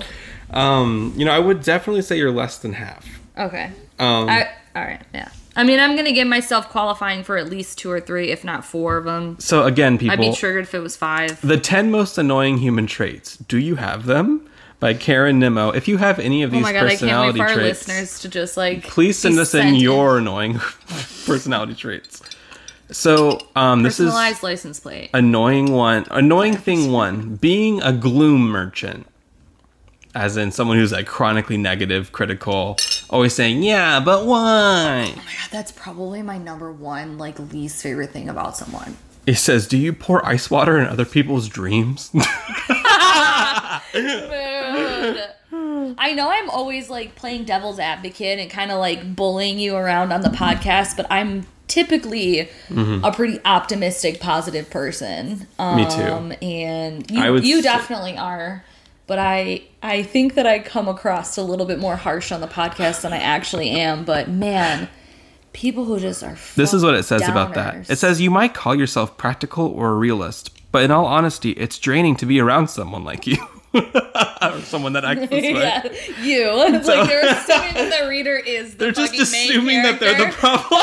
Um, you know, I would definitely say you're less than half. okay. Um, I all right, yeah. I mean, I'm gonna give myself qualifying for at least two or three, if not four of them. so again, people. I'd be triggered if it was five. The 10 most annoying human traits. Do you have them? By Karen Nimmo. If you have any of these Oh my god, I can't wait personality for our traits, listeners to just like please send be us in sent your annoying personality traits. So, um, this is personalized license plate. annoying one. Annoying thing one, being a gloom merchant. As in someone who's like chronically negative, critical, always saying, "Yeah, but why?" Oh my god, that's probably my number one like least favorite thing about someone. It says, "Do you pour ice water in other people's dreams?" I know I'm always like playing devil's advocate and kind of like bullying you around on the podcast, but I'm typically a pretty optimistic, positive person. Um, Me too. And you, I would you say- definitely are. But I I think that I come across a little bit more harsh on the podcast than I actually am. But man, people who just are This is what it says about that. It says you might call yourself practical or a realist, but in all honesty, it's draining to be around someone like you. or someone that acts this way. yeah, you. It's like they're assuming that the reader is the They're just assuming that they're the problem.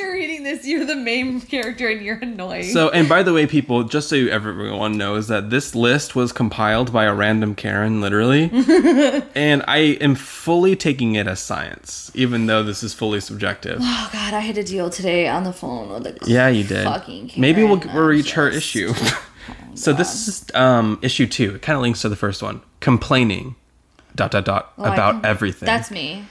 You're reading this, you're the main character and you're annoying. so, and by the way, people, just so everyone knows that this list was compiled by a random Karen, literally. and I am fully taking it as science, even though this is fully subjective. oh god, I had to deal today on the phone with a Yeah, you did. Fucking Maybe we'll, we'll reach her just- issue. so this is um, issue two. It kind of links to the first one. Complaining, dot dot dot, Oh, about everything. That's me.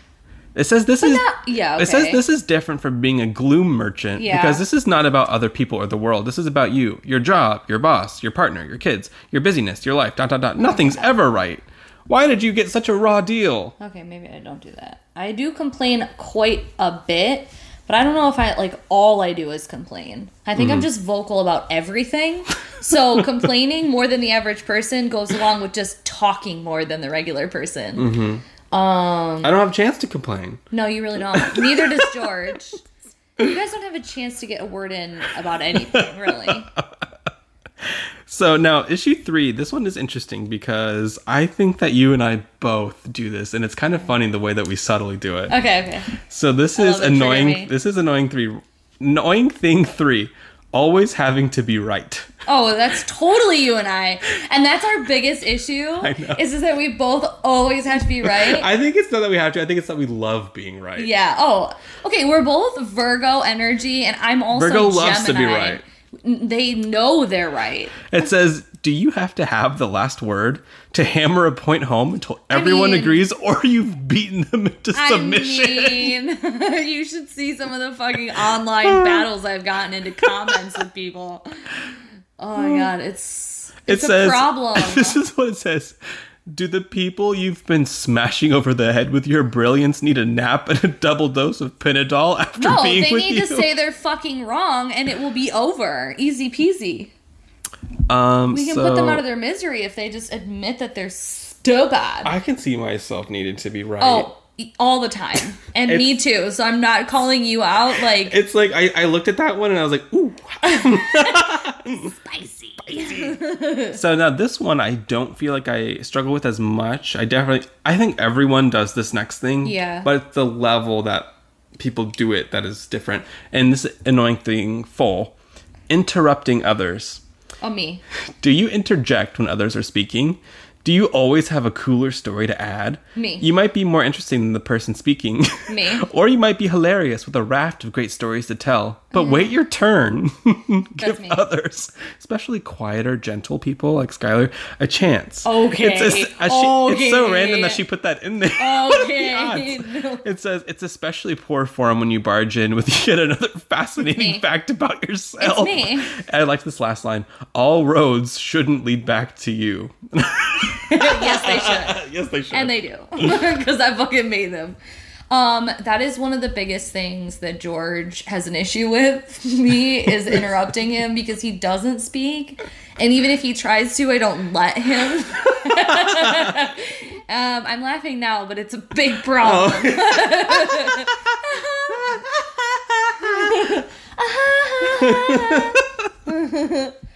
It says this is. not- yeah, It says this is different from being a gloom merchant Yeah. because this is not about other people or the world. This is about you, your job, your boss, your partner, your kids, your busyness, your life. Dot dot dot. Nothing's ever right. Why did you get such a raw deal? Okay, maybe I don't do that. I do complain quite a bit, but I don't know if I like all I do is complain. I think Mm-hmm. I'm just vocal about everything. So complaining more than the average person goes along with just talking more than the regular person. Mm-hmm. Um, I don't have a chance to complain. No, you really don't. Neither does George. You guys don't have a chance to get a word in about anything, really. So now issue three, this one is interesting because I think that you and I both do this, and it's kind of funny the way that we subtly do it. Okay, okay. So this I is love it. Trigger me. annoying. This is annoying three. Annoying thing three. Always having to be right. Oh, that's totally you and I. And that's our biggest issue. I know. Is, is that we both always have to be right. I think it's not that we have to. I think it's that we love being right. yeah. Oh, okay. We're both Virgo energy, and I'm also Virgo Gemini. loves to be right. They know they're right. It says, "Do you have to have the last word to hammer a point home until everyone mean- agrees, or you've beaten them into submission?" I mean, you should see some of the fucking online battles I've gotten into comments with people. Oh my god, it's it it's a says, problem. This is what it says. Do the people you've been smashing over the head with your brilliance need a nap and a double dose of Panadol after being with you? No, they need to say they're fucking wrong, and it will be over, easy peasy. um, We can so put them out of their misery if they just admit that they're still bad. I can see myself needing to be right. oh, all the time, and me too. So I'm not calling you out like It's like I, I looked at that one and I was like, ooh, spicy. Crazy. so now this one I don't feel like I struggle with as much. I definitely I think everyone does this next thing. Yeah. But it's the level that people do it that is different. And this annoying thing full interrupting others. Oh, me. Do you interject when others are speaking? Do you always have a cooler story to add? Me. You might be more interesting than the person speaking. Me. or you might be hilarious with a raft of great stories to tell. But mm. wait your turn. Give me. others, especially quieter, gentle people like Skylar, a chance. Okay. It's, a- a- she- it's so random that she put that in there. Are the Okay. No. It says it's especially poor form when you barge in with yet another fascinating fact about yourself. It's me. I like this last line. All roads shouldn't lead back to you. yes, they should. yes, they should. And they do. Because I fucking made them. Um, that is one of the biggest things that George has an issue with me is interrupting him because he doesn't speak. And even if he tries to, I don't let him. um, I'm laughing now, but it's a big problem. Sorry.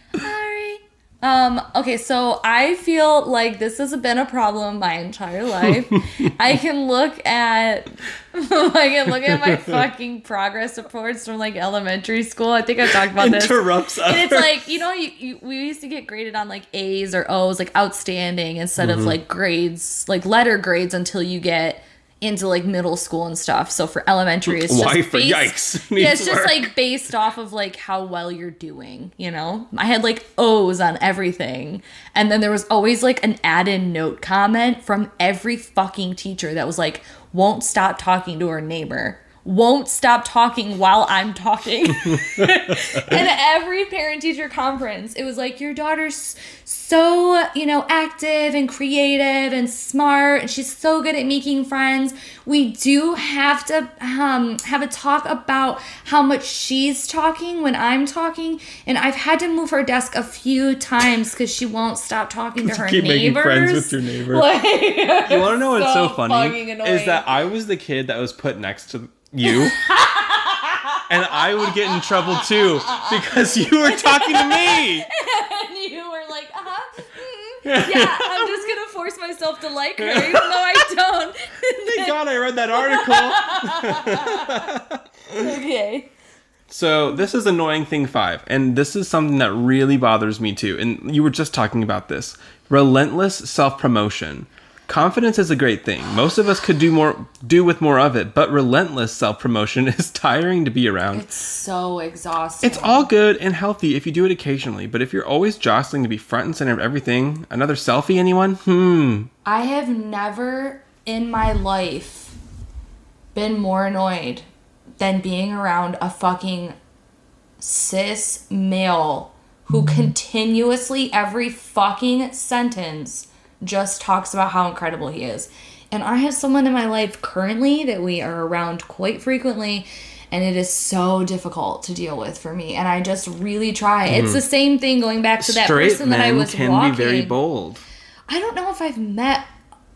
Um, okay, so I feel like this has been a problem my entire life. I can look at I can look at my fucking progress reports from like elementary school. I think I talked about this. Interrupts us. And it's like, you know, you, you, we used to get graded on like A's or O's, like outstanding, instead Mm-hmm. of like grades, like letter grades until you get into like middle school and stuff. So for elementary, it's just Why for based- yikes? yeah, it's just work. like based off of like how well you're doing, you know? I had like O's on everything. And then there was always like an add-in note comment from every fucking teacher that was like, won't stop talking to her neighbor. Won't stop talking while I'm talking. and every parent teacher conference, it was like, your daughter's so, you know, active and creative and smart, and she's so good at making friends. We do have to um, have a talk about how much she's talking when I'm talking, and I've had to move her desk a few times because she won't stop talking to her keep making friends with your neighbor. Like, You want to know what's so, so funny? Is that I was the kid that was put next to you. and I would get in trouble too because you were talking to me. and you were like, uh huh. Yeah, I'm just gonna force myself to like her, even though I don't. Thank God I read that article. okay. So this is annoying thing five, and this is something that really bothers me too. And you were just talking about this relentless self promotion. Confidence is a great thing. Most of us could do more, do with more of it, but relentless self promotion is tiring to be around. It's so exhausting. It's all good and healthy if you do it occasionally, but if you're always jostling to be front and center of everything, another selfie, anyone? Hmm. I have never in my life been more annoyed than being around a fucking cis male who continuously every fucking sentence just talks about how incredible he is. And I have someone in my life currently that we are around quite frequently and it is so difficult to deal with for me and I just really try. It's mm-hmm. the same thing going back to that Straight person that I was can walking. be very bold. I don't know if I've met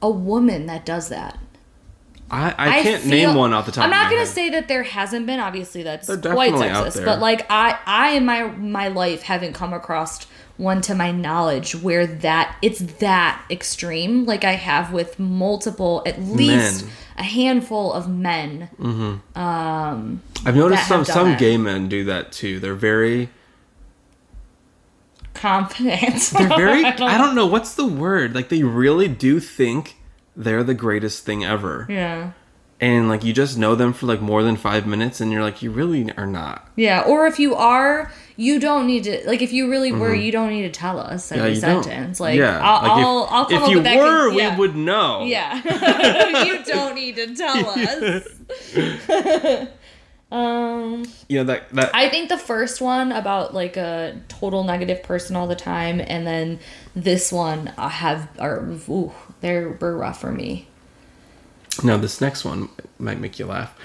a woman that does that. I, I can't feel- name one off the top I'm of my not gonna head. say that there hasn't been. Obviously, that's quite sexist. there. But like I, I in my my life haven't come across one to my knowledge where that it's that extreme. Like I have with multiple, at least Men. a handful of men. Mm-hmm. Um, I've noticed some some it. gay men do that too. They're very Confident. they're very I don't know what's the word. Like they really do think they're the greatest thing ever. yeah. And like you just know them for like more than 5 minutes and you're like you really are not. Yeah, or if you are, you don't need to. Like, if you really were, you don't need to tell us every Mm-hmm. you don't. sentence. Like, yeah. I'll, Like, I'll, I'll come if up you with that. were, con- yeah. we would know. Yeah, you don't need to tell us. um, You know that that I think the first one about like a total negative person all the time, and then this one I have are ooh, they're were rough for me. Now this next one might make you laugh.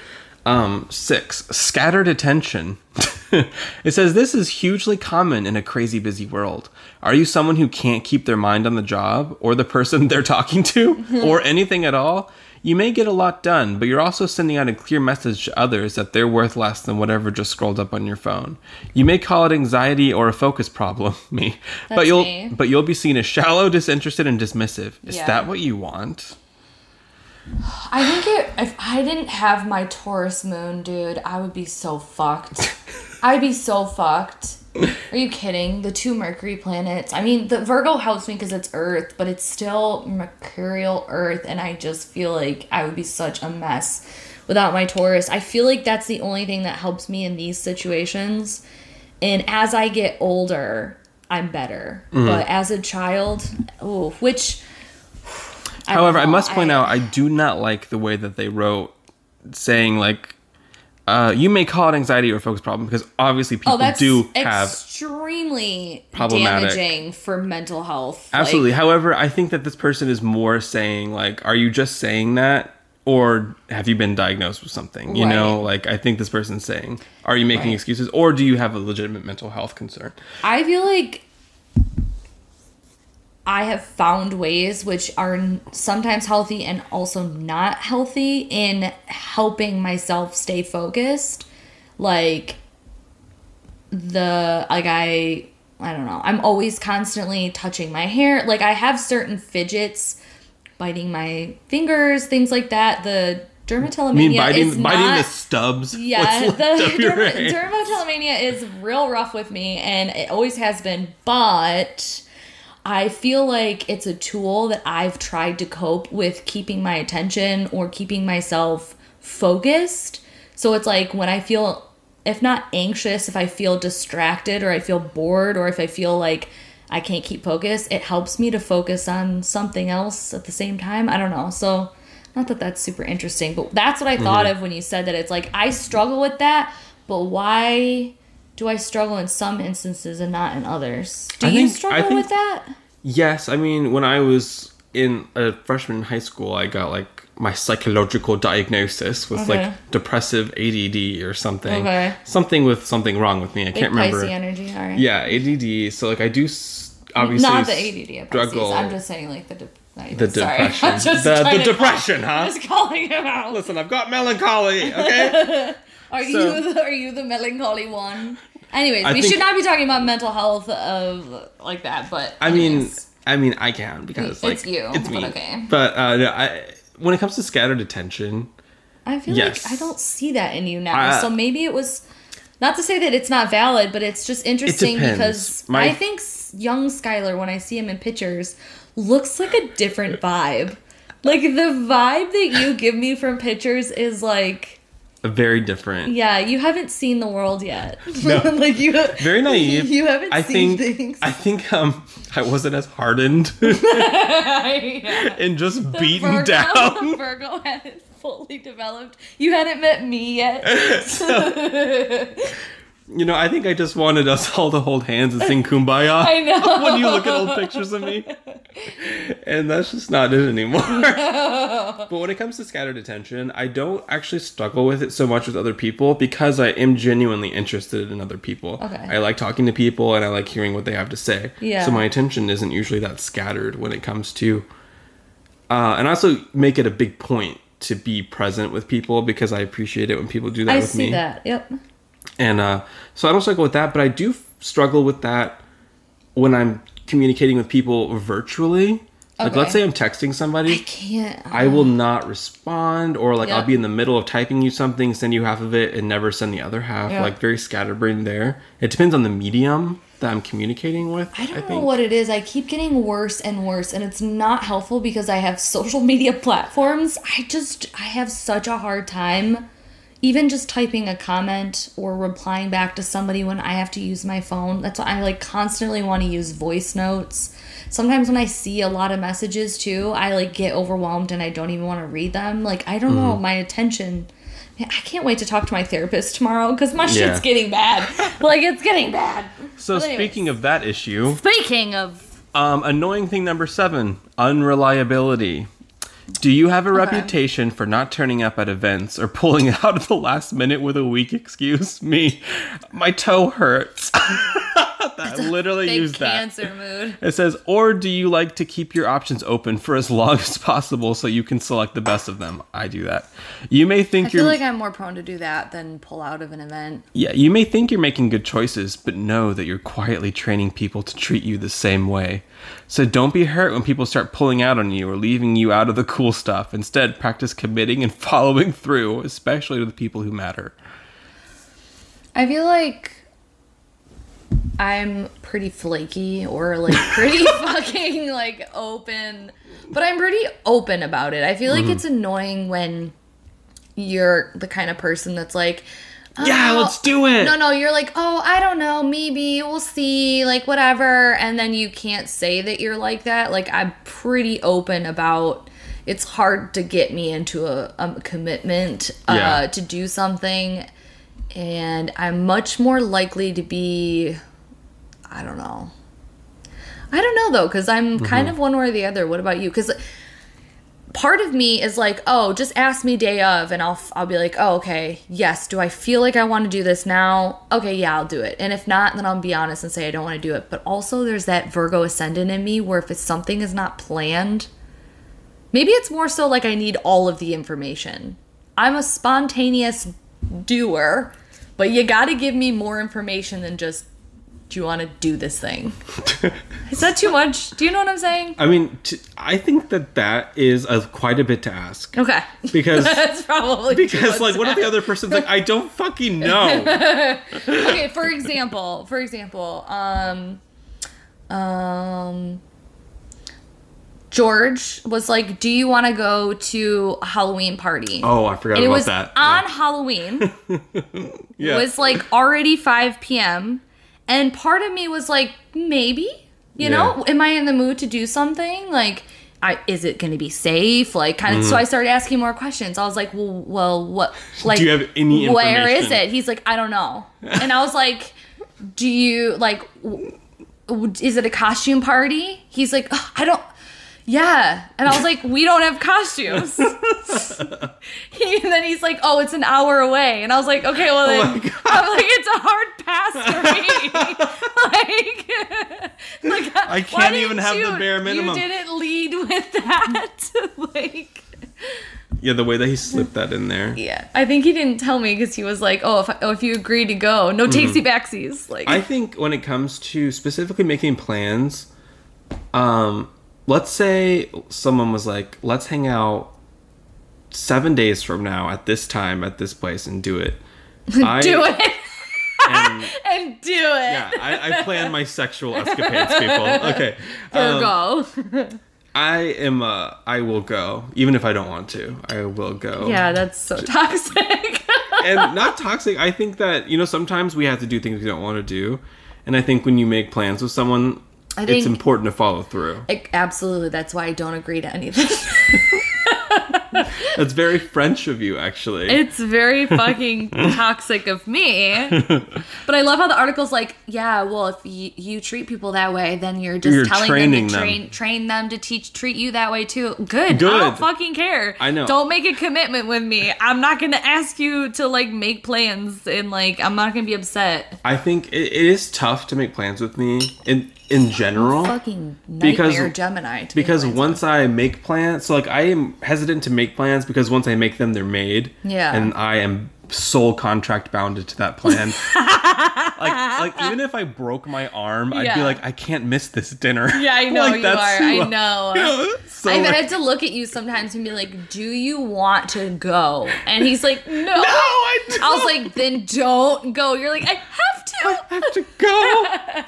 Um, six, scattered attention. it says this is hugely common in a crazy busy world. Are you someone who can't keep their mind on the job or the person they're talking to or anything at all? You may get a lot done, but you're also sending out a clear message to others that they're worth less than whatever just scrolled up on your phone. You may call it anxiety or a focus problem, me, but you'll me. but you'll be seen as shallow, disinterested, and dismissive. Is Yeah. that what you want? I think it, if I didn't have my Taurus moon, dude, I would be so fucked. I'd be so fucked. Are you kidding? The two Mercury planets. I mean, the Virgo helps me because it's Earth, but it's still mercurial Earth, and I just feel like I would be such a mess without my Taurus. I feel like that's the only thing that helps me in these situations. And as I get older, I'm better. Mm-hmm. But as a child, oh, which. I However, I must point out I do not like the way that they wrote saying like uh, you may call it anxiety or focus problem because obviously people Oh, do have extremely problematic- damaging for mental health. absolutely. Like, However, I think that this person is more saying like, are you just saying that? Or have you been diagnosed with something? You know, like I think this person's saying, are you making Right. excuses or do you have a legitimate mental health concern? I feel like I have found ways which are sometimes healthy and also not healthy in helping myself stay focused. Like the like I I don't know. I'm always constantly touching my hair. Like I have certain fidgets, biting my fingers, things like that. The dermatillomania mean, biting is biting not, the stubs. yeah, the left of your derma- dermatillomania is real rough with me, and it always has been. But I feel like it's a tool that I've tried to cope with keeping my attention or keeping myself focused. So it's like when I feel, if not anxious, if I feel distracted or I feel bored or if I feel like I can't keep focus, it helps me to focus on something else at the same time. I don't know. So, not that that's super interesting, but that's what I thought Mm-hmm. of when you said that. It's like I struggle with that, but why do I struggle in some instances and not in others? Do I you think- struggle think- with that? Yes, I mean when I was in a freshman in high school, I got like my psychological diagnosis was Okay. like depressive ADD or something. Okay. Something with something wrong with me. I Big can't remember. Energy, all right. Yeah, ADD. So like I do obviously Not the ADD of struggle I'm just saying like the de- even- the sorry. depression. I'm just the the depression, huh? Just calling him out. Listen, I've got melancholy. Okay. Are so- you the, are you the melancholy one? Anyways, I we think- should not be talking about mental health of like that, but I mean. I mean, I can because It's like you, It's me. but okay. But uh, no, I when it comes to scattered attention, I feel yes. like I don't see that in you now. Uh, so maybe it was not to say that it's not valid, but it's just interesting depends. because My- I think young Skylar, when I see him in pictures, looks like a different vibe. Like the vibe that you give me from pictures is like, very different. yeah, you haven't seen the world yet. No. like you, Very naive. You haven't I seen think things. I think um I wasn't as hardened yeah. and just beaten Virgo, down. Virgo hadn't fully developed. You hadn't met me yet. You know, I think I just wanted us all to hold hands and sing Kumbaya I know. when you look at old pictures of me. And that's just not it anymore. but when it comes to scattered attention, I don't actually struggle with it so much with other people because I am genuinely interested in other people. Okay. I like talking to people and I like hearing what they have to say. Yeah. So my attention isn't usually that scattered when it comes to uh, and I also make it a big point to be present with people because I appreciate it when people do that I with see me. that. Yep. And uh, so I don't struggle with that, but I do f- struggle with that when I'm communicating with people virtually. Like, let's say I'm texting somebody, I Can't. I will not respond, or like I'll be in the middle of typing you something, send you half of it, and never send the other half. Like very scatterbrained there. It depends on the medium that I'm communicating with. I don't know think. what it is. I keep getting worse and worse, and it's not helpful because I have social media platforms. I just I have such a hard time even just typing a comment or replying back to somebody when I have to use my phone. That's why I like constantly want to use voice notes. Sometimes when I see a lot of messages too, I like get overwhelmed and I don't even want to read them. Like I don't know, Mm-hmm. my attention Man, I can't wait to talk to my therapist tomorrow because my Yeah. shit's getting bad. like it's getting bad. So anyways. speaking of that issue, Speaking of um, annoying thing number seven: unreliability. Do you have a reputation for not turning up at events or pulling out at the last minute with a weak excuse? Me, my toe hurts. That. I literally Big used that. cancer mood. It says, or do you like to keep your options open for as long as possible so you can select the best of them? I do that. You may think I feel you're like I'm more prone to do that than pull out of an event. yeah, you may think you're making good choices, but know that you're quietly training people to treat you the same way. So don't be hurt when people start pulling out on you or leaving you out of the cool stuff. Instead, practice committing and following through, especially to the people who matter. I feel like I'm pretty flaky or like pretty fucking like open, but I'm pretty open about it. I feel like it's annoying when you're the kind of person that's like, Yeah, "Oh, let's do it. No, no, you're like, oh, I don't know, maybe we'll see, like whatever, and then you can't say that you're like that. Like I'm pretty open about. It's hard to get me into a, a commitment uh, Yeah. to do something, and I'm much more likely to be. I don't know. I don't know though, because I'm mm-hmm. kind of one way or the other. What about you? Because part of me is like, oh, just ask me day of, and I'll I'll be like, oh, okay, yes. Do I feel like I want to do this now? Okay, yeah, I'll do it. And if not, then I'll be honest and say I don't want to do it. But also, there's that Virgo ascendant in me where if it's something is not planned, maybe it's more so like I need all of the information. I'm a spontaneous doer, but you got to give me more information than just. Do you want to do this thing? Is that too much? Do you know what I'm saying? I mean, t- I think that that is a, quite a bit to ask. Okay. Because That's probably because like what if the other person's like I don't fucking know. okay, for example, for example, um, um, George was like, "Do you want to go to a Halloween party?" Oh, I forgot and it about was that. on Halloween. yeah. It was like already 5 p.m. And part of me was like, maybe, you know, am I in the mood to do something? Like, I, is it going to be safe? Like, kind of. So I started asking more questions. I was like, well, well, what? Like, Mm-hmm. you have any Where is it? He's like, I don't know. And I was like, do you like? w- Is it a costume party? He's like, "Ugh, I don't. Yeah, and I was like, we don't have costumes. he, and then he's like, oh, it's an hour away, and I was like, okay, well then, my God. I'm like, it's a hard pass for me. like, like, I can't even have the bare minimum. You didn't lead with that, like. yeah, the way that he slipped that in there. Yeah, I think he didn't tell me because he was like, "Oh, if oh, if you agree to go, no takesy backsies." Like, Mm-hmm. I think when it comes to specifically making plans, um, let's say someone was like, "Let's hang out seven days from now at this time at this place and do it." I, do it And, and do it. yeah, I, I plan my sexual escapades, people. Okay, um, I am. Uh, I will go, even if I don't want to. I will go. yeah, that's so toxic. and not toxic. I think that you know sometimes we have to do things we don't want to do, and I think when you make plans with someone, I it's important to follow through. Like, absolutely, that's why I don't agree to anything. That's very French of you, actually. it's very fucking toxic of me. But I love how the article's like, yeah, well, if you, you treat people that way, then you're just You're telling training them to them. train train them to teach treat you that way too. Good. Good. I don't fucking care. I know. Don't make a commitment with me. I'm not gonna ask you to like make plans and like I'm not gonna be upset. I think it, it is tough to make plans with me in in general. Fucking Because- Gemini. because once I make plans, so like I am hesitant to make plans because once I make them, they're made. Yeah. And I am sole contract bounded to that plan. like, like even if I broke my arm, I'd be like, I can't miss this dinner. Yeah, I know Like, you that's are. I know. Yeah, so I've like- had to look at you sometimes and be like, "Do you want to go?" And he's like, "No." no, I, don't. I was like, "Then don't go." You're like, "I have to." I have to go.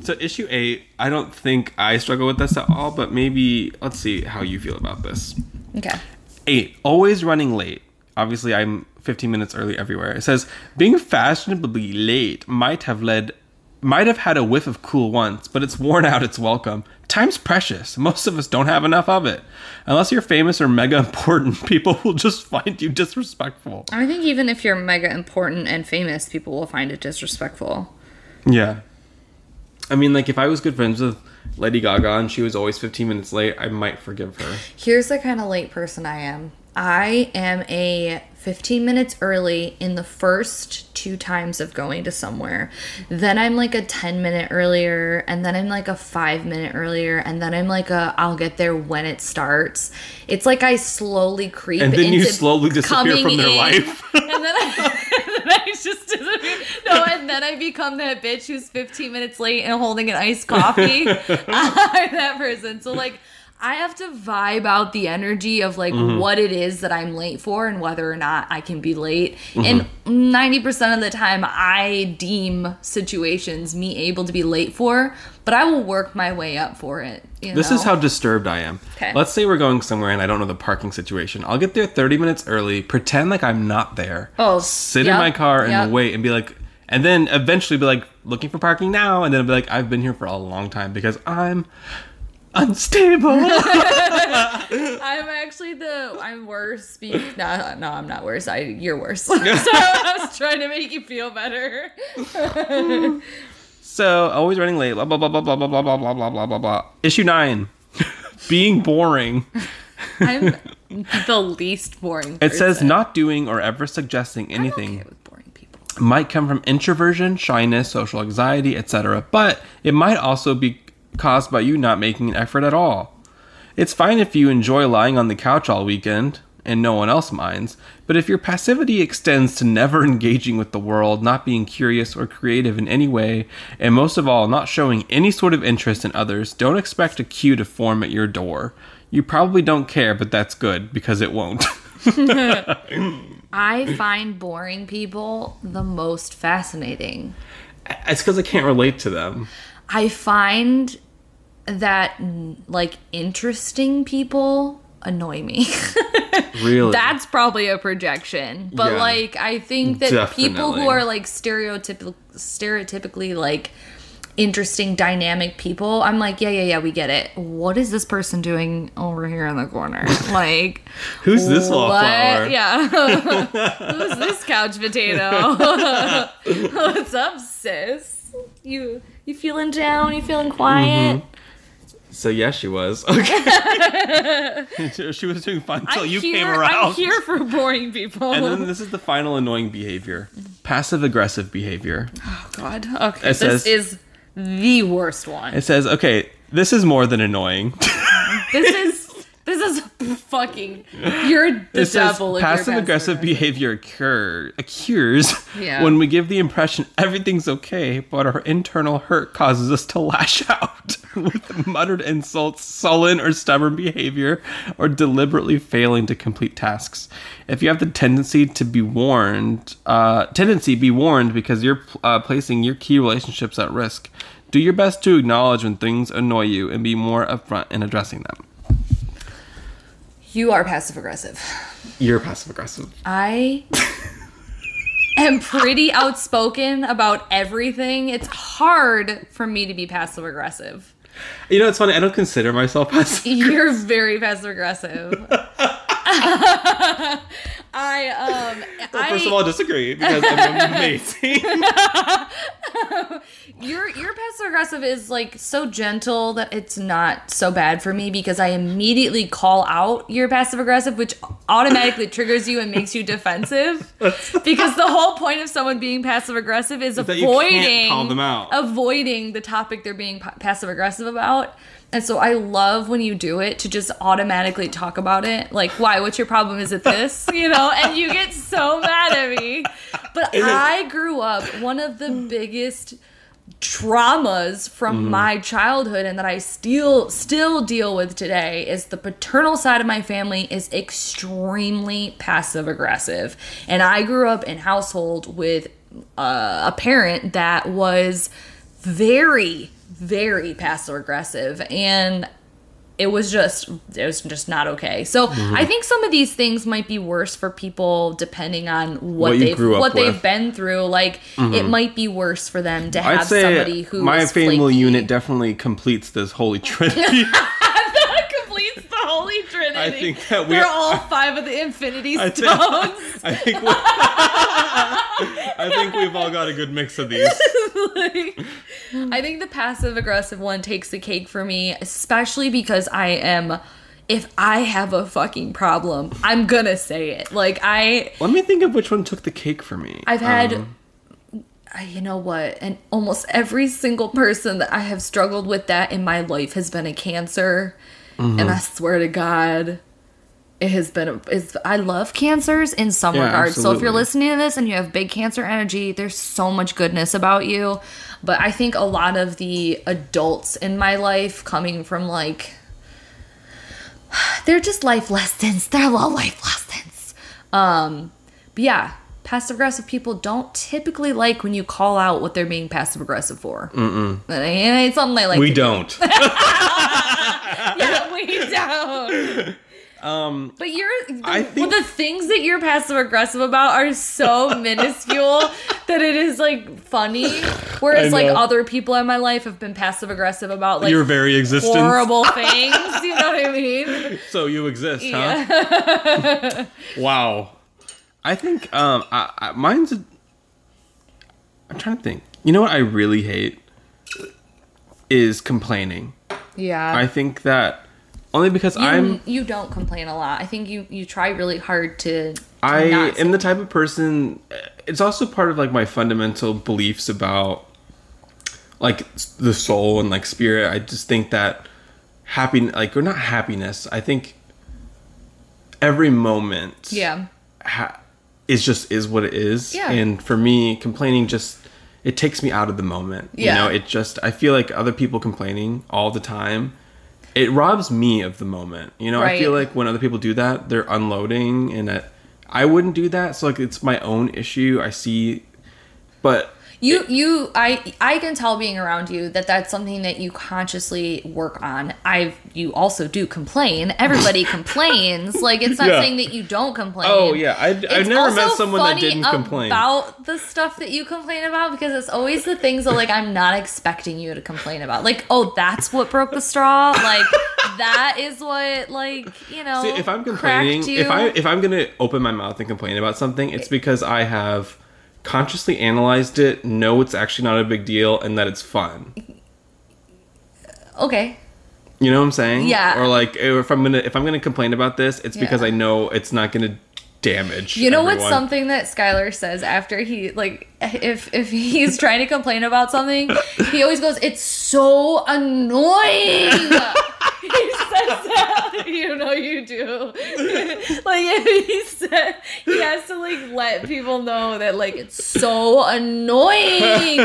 So issue eight, I don't think I struggle with this at all, but maybe let's see how you feel about this. Okay. Eight, always running late. Obviously, I'm 15 minutes early everywhere. It says being fashionably late might have led, might have had a whiff of cool once, but it's worn out its welcome. Time's precious. Most of us don't have enough of it. Unless you're famous or mega important, people will just find you disrespectful. I think even if you're mega important and famous, people will find it disrespectful. Yeah. I mean, like, if I was good friends with Lady Gaga and she was always 15 minutes late, I might forgive her. Here's the kind of late person I am. I am a 15 minutes early in the first two times of going to somewhere. Then I'm like a 10 minute earlier, and then I'm like a five minute earlier, and then I'm like a I'll get there when it starts. It's like I slowly creep And then into you slowly disappear from their in, life. and then I, and then I just disappear. No, and then I become that bitch who's 15 minutes late and holding an iced coffee. I'm that person. So like I have to vibe out the energy of like Mm-hmm. what it is that I'm late for and whether or not I can be late. Mm-hmm. And 90% of the time I deem situations me able to be late for, but I will work my way up for it. You This know? is how disturbed I am. 'Kay. Let's say we're going somewhere and I don't know the parking situation. I'll get there 30 minutes early, pretend like I'm not there. Oh, sit yep, in my car and yep. wait and be like, and then eventually be like, looking for parking now. And then be like, I've been here for a long time because I'm unstable. I'm actually the I'm worse. Be- no, no, I'm not worse. I you're worse. so I was trying to make you feel better. so always running late. Blah blah blah blah blah blah blah blah blah blah blah blah blah. Issue nine, being boring. I'm the least boring. It says not doing or ever suggesting anything okay with boring people. Might come from introversion, shyness, social anxiety, etc., but it might also be caused by you not making an effort at all. It's fine if you enjoy lying on the couch all weekend and no one else minds, but if your passivity extends to never engaging with the world, not being curious or creative in any way, and most of all, not showing any sort of interest in others, don't expect a queue to form at your door. You probably don't care, but that's good because it won't. I find boring people the most fascinating. it's because I can't relate to them. I find that like interesting people annoy me. Really. That's probably a projection. But Yeah. like I think that people who are like stereotypical stereotypically like interesting dynamic people, I'm like, yeah, yeah, yeah, we get it. What is this person doing over here in the corner? Like Who's this what? wallflower? Yeah. Who's this couch potato? What's up, sis? You you feeling down? You feeling quiet? Mm-hmm. So yeah, she was. Okay. she was doing fine until I'm you here, came around. I'm here for boring people. And then this is the final annoying behavior. Passive aggressive behavior. oh God. Okay. It this says- is the worst one. It says, okay, this is more than annoying. This is this is fucking. You're the It devil. passive aggressive behavior occur, occurs Yeah. when we give the impression everything's okay, but our internal hurt causes us to lash out with muttered insults, sullen or stubborn behavior, or deliberately failing to complete tasks. If you have the tendency to be warned, uh, tendency be warned because you're uh, placing your key relationships at risk. Do your best to acknowledge when things annoy you and be more upfront in addressing them. You are passive aggressive. You're passive aggressive. I am pretty outspoken about everything. It's hard for me to be passive aggressive. You know, it's funny. I don't consider myself passive. You're very passive aggressive. I um I First of all, I disagree because I'm amazing. your your passive aggressive is like so gentle that it's not so bad for me because I immediately call out your passive aggressive, which automatically triggers you and makes you defensive. because the whole point of someone being passive aggressive is you avoiding can't call them out. avoiding the topic they're being passive aggressive about. And so I love when you do it to just automatically talk about it. Like, why? What's your problem? Is it this? You know? And you get so mad at me. But I grew up, one of the biggest traumas from Mm-hmm. my childhood and that I still still deal with today is the paternal side of my family is extremely passive aggressive. And I grew up in household with uh, a parent that was very very passive aggressive and it was just it was just not okay. So Mm-hmm. I think some of these things might be worse for people depending on what, What they've what they've been through. Like it might be worse for them to have somebody who my family flaky. unit definitely completes this holy trinity. that completes the holy trinity. I think that we- they're all five of the Infinity I Stones. think, I think we, I think we've all got a good mix of these. Like, I think the passive aggressive one takes the cake for me, especially because I am if I have a fucking problem, I'm gonna say it. Like I Let me think of which one took the cake for me. I've had Um, you know what? And almost every single person that I have struggled with that in my life has been a cancer. Mm-hmm. And I swear to God, it has been. A, it's, I love cancers in some Yeah, regards. So if you're listening to this and you have big cancer energy, there's so much goodness about you. But I think a lot of the adults in my life coming from like. They're just life lessons. They're all life lessons. Um, but yeah, passive aggressive people don't typically like when you call out what they're being passive aggressive for. Mm-mm. And it's something they like. we don't. Yeah, we don't. um, But you're the, I think- well, the things that you're passive aggressive about are so minuscule that it is like funny. Whereas like other people in my life have been passive aggressive about like your very existence. horrible things. You know what I mean? So you exist, huh? Yeah. Wow. I think um I, I, mine's a, I'm trying to think. You know what I really hate is complaining. Yeah. I think that only because you, I'm you don't complain a lot. I think you you try really hard to. to I am the type of person it's also part of like my fundamental beliefs about like the soul and like spirit. I just think that happy like or not happiness. I think every moment yeah. ha- is just is what it is. Yeah. And for me, complaining just it takes me out of the moment. Yeah. You know, it just I feel like other people complaining all the time. It robs me of the moment. You know, I feel like when other people do that, they're unloading, and I, I wouldn't do that. So like, it's my own issue. I see, but You you I I can tell being around you that that's something that you consciously work on. I you also do complain. Everybody complains. Like it's not Yeah. saying that you don't complain. oh yeah, I, I've never met someone that didn't complain. about the stuff that you complain about because it's always the things that like I'm not expecting you to complain about. Like, oh, that's what broke the straw. Like that is what like you know. See, if I'm complaining, you. if I if I'm gonna open my mouth and complain about something, it's because I have consciously analyzed it, know it's actually not a big deal, and that it's fun. okay, You know what I'm saying? Yeah. Or like, if I'm gonna if I'm gonna complain about this, it's because I know it's not gonna damage. You know what's something that Skylar says after he like if if he's trying to complain about something, he always goes, "It's so annoying." he says that, you know you do. like he said, he has to like let people know that like it's so annoying.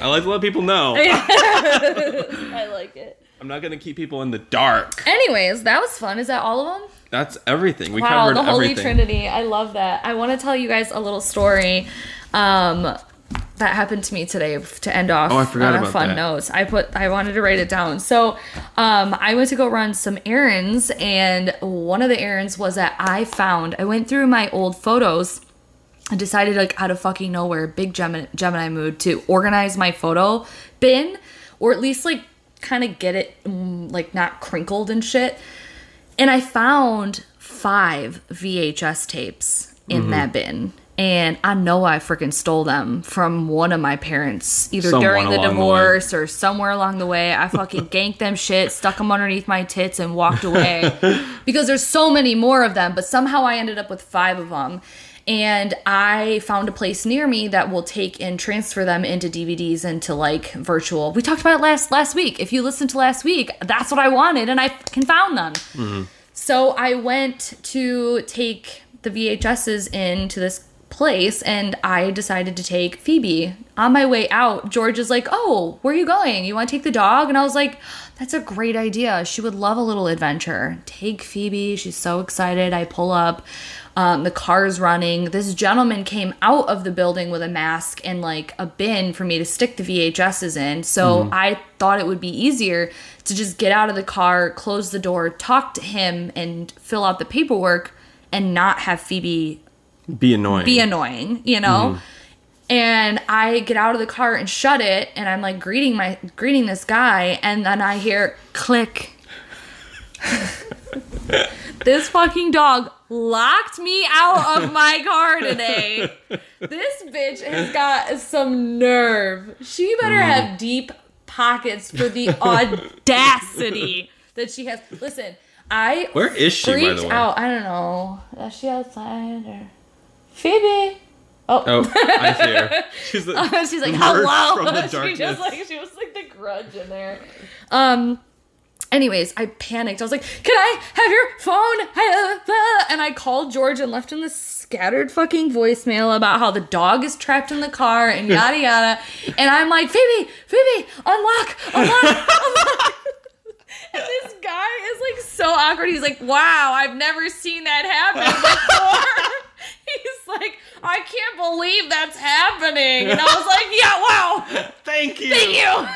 I like to let people know. I like it. I'm not gonna keep people in the dark. Anyways, that was fun. Is that all of them? That's everything. We wow, covered the Holy everything. Trinity. I love that. I want to tell you guys a little story um, that happened to me today to end off Oh, I forgot on a fun that. note. I put I wanted to write it down. So um, I went to go run some errands, and one of the errands was that I found I went through my old photos. I decided like out of fucking nowhere, big Gemini, Gemini mood to organize my photo bin, or at least like kind of get it mm, like not crinkled and shit. And I found five VHS tapes in Mm-hmm. that bin. And I know I freaking stole them from one of my parents, either Someone during the along the divorce or somewhere along the way. I fucking ganked them shit, stuck them underneath my tits, and walked away. because there's so many more of them, but somehow I ended up with five of them. And I found a place near me that will take and transfer them into DVDs into like virtual. We talked about it last last week. If you listened to last week, that's what I wanted, and I can found them. Mm-hmm. So I went to take the VHSs into this place and I decided to take Phoebe. On my way out, George is like, Oh, where are you going? You want to take the dog? And I was like, That's a great idea. She would love a little adventure. Take Phoebe. She's so excited. I pull up. Um, the car's running. This gentleman came out of the building with a mask and like a bin for me to stick the VHSs in. So I thought it would be easier to just get out of the car, close the door, talk to him, and fill out the paperwork and not have Phoebe Be annoying. be annoying, you know? And I get out of the car and shut it and I'm like greeting my greeting this guy and then I hear click. this fucking dog locked me out of my car today. This bitch has got some nerve. She better have deep pockets for the audacity that she has. Listen, I Where is she, by freaked the way? out. I don't know. Is she outside or Phoebe? Oh. Oh, I see her. She's, the, She's like, hello. from the she darkness. just like she was like the grudge in there. Um. Anyways, I panicked. I was like, "Can I have your phone?" And I called George and left him this scattered fucking voicemail about how the dog is trapped in the car and yada yada. And I'm like, "Phoebe, Phoebe, unlock, unlock, unlock." And this guy is like so awkward. He's like, "Wow, I've never seen that happen before." He's like, "I can't believe that's happening." And I was like, "Yeah, wow." Thank you. Thank you.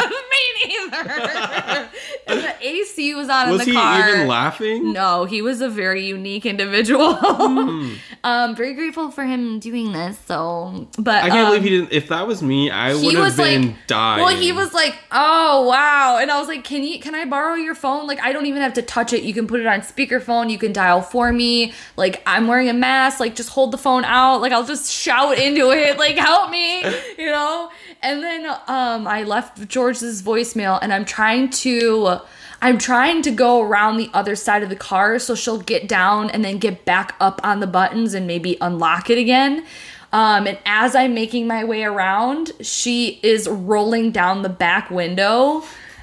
Me neither. The AC was on Was in the car. Was he even laughing? No, he was a very unique individual. Hmm. um, very grateful for him doing this. So, but I can't um, believe he didn't. If that was me, I would have been like, dying. well, he was like, oh wow, and I was like, can you, can I borrow your phone? Like, I don't even have to touch it. You can put it on speakerphone. You can dial for me. Like, I'm wearing a mask. Like, just hold the phone out. Like, I'll just shout into it. Like, help me, you know. And then um, I left George's voicemail, and I'm trying to. I'm trying to go around the other side of the car so she'll get down and then get back up on the buttons and maybe unlock it again. Um, and as I'm making my way around, she is rolling down the back window.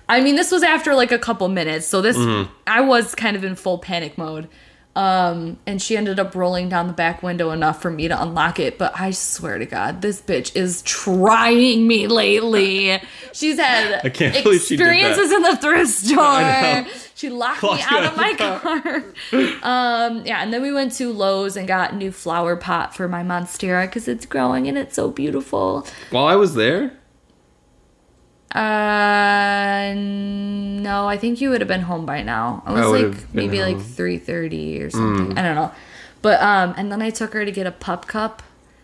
I mean, this was after like a couple minutes, so this I was kind of in full panic mode. Um, and she ended up rolling down the back window enough for me to unlock it. But I swear to God, this bitch is trying me lately. She's had I can't believe she experiences in the thrift store. She locked me out out of my car. um, yeah, and then we went to Lowe's and got a new flower pot for my monstera because it's growing and it's so beautiful. While I was there, Uh, no, I think you would have been home by now. I I was would like maybe like home. Mm. three thirty or something. I don't know, but um, and then I took her to get a pup cup.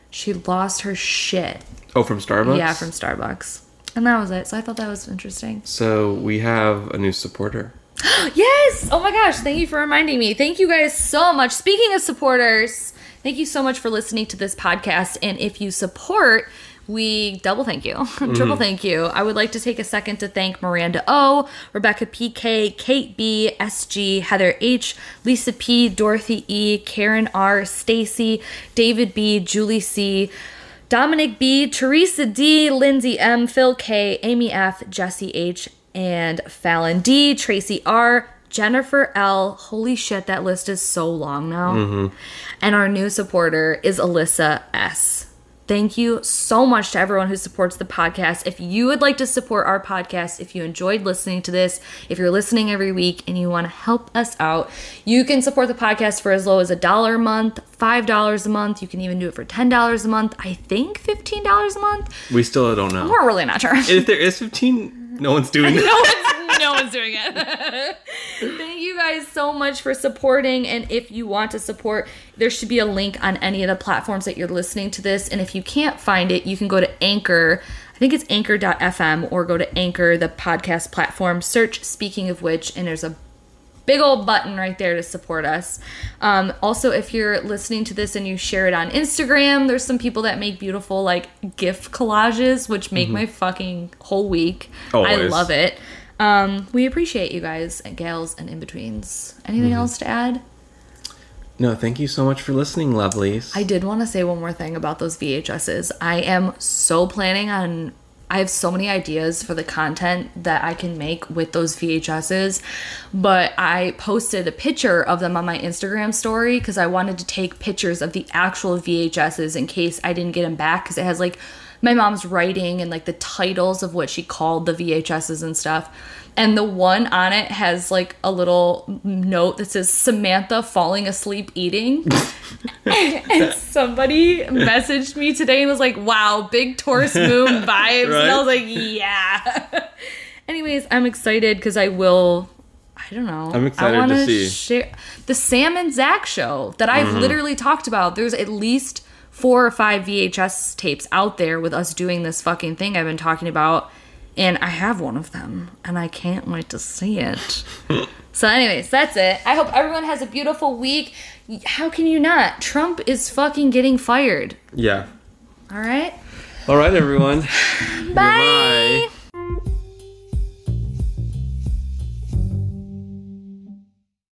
She lost her shit. oh, from Starbucks. Yeah, from Starbucks, and that was it. So I thought that was interesting. So we have a new supporter. Yes! Oh my gosh, thank you for reminding me. Thank you guys so much. Speaking of supporters, thank you so much for listening to this podcast. And if you support, we double thank you, mm-hmm. triple thank you. I would like to take a second to thank Miranda O, Rebecca PK, Kate B, SG, Heather H, Lisa P, Dorothy E, Karen R, Stacy, David B, Julie C, Dominic B, Teresa D, Lindsay M, Phil K, Amy F, Jesse H, and Fallon D, Tracy R, Jennifer L. Holy shit, that list is so long now. Mm-hmm. And our new supporter is Alyssa S. Thank you so much to everyone who supports the podcast. If you would like to support our podcast, if you enjoyed listening to this, if you're listening every week and you want to help us out, you can support the podcast for as low as a dollar a month, $5 a month. You can even do it for $10 a month. I think $15 a month. We still don't know. We're really not sure. if there is 15, no one's doing it. no one's no one's doing it. Thank you guys so much for supporting. And if you want to support, there should be a link on any of the platforms that you're listening to this. And if you can't find it, you can go to Anchor. I think it's anchor.fm or go to Anchor, the podcast platform. Search Speaking of Which, and there's a big old button right there to support us. Um, also, if you're listening to this and you share it on Instagram, there's some people that make beautiful like GIF collages, which make my fucking whole week. I love it. Um, we appreciate you guys and gals and in betweens. Anything else to add? No, thank you so much for listening, lovelies. I did want to say one more thing about those VHSs. I am so planning on. I have so many ideas for the content that I can make with those VHSs, but I posted a picture of them on my Instagram story because I wanted to take pictures of the actual VHSs in case I didn't get them back because it has like my mom's writing and like the titles of what she called the VHSs and stuff. And the one on it has like a little note that says Samantha falling asleep eating. and somebody messaged me today and was like, wow, big Taurus moon vibes. And I was like, yeah. Anyways, I'm excited because I will. I don't know. I'm excited I wanna see. Share the Sam and Zach show that I've mm-hmm. literally talked about. There's at least four or five VHS tapes out there with us doing this fucking thing I've been talking about. And I have one of them, and I can't wait to see it. so, anyways, that's it. I hope everyone has a beautiful week. How can you not? Trump is fucking getting fired. yeah. All right? All right, everyone. Bye. Goodbye.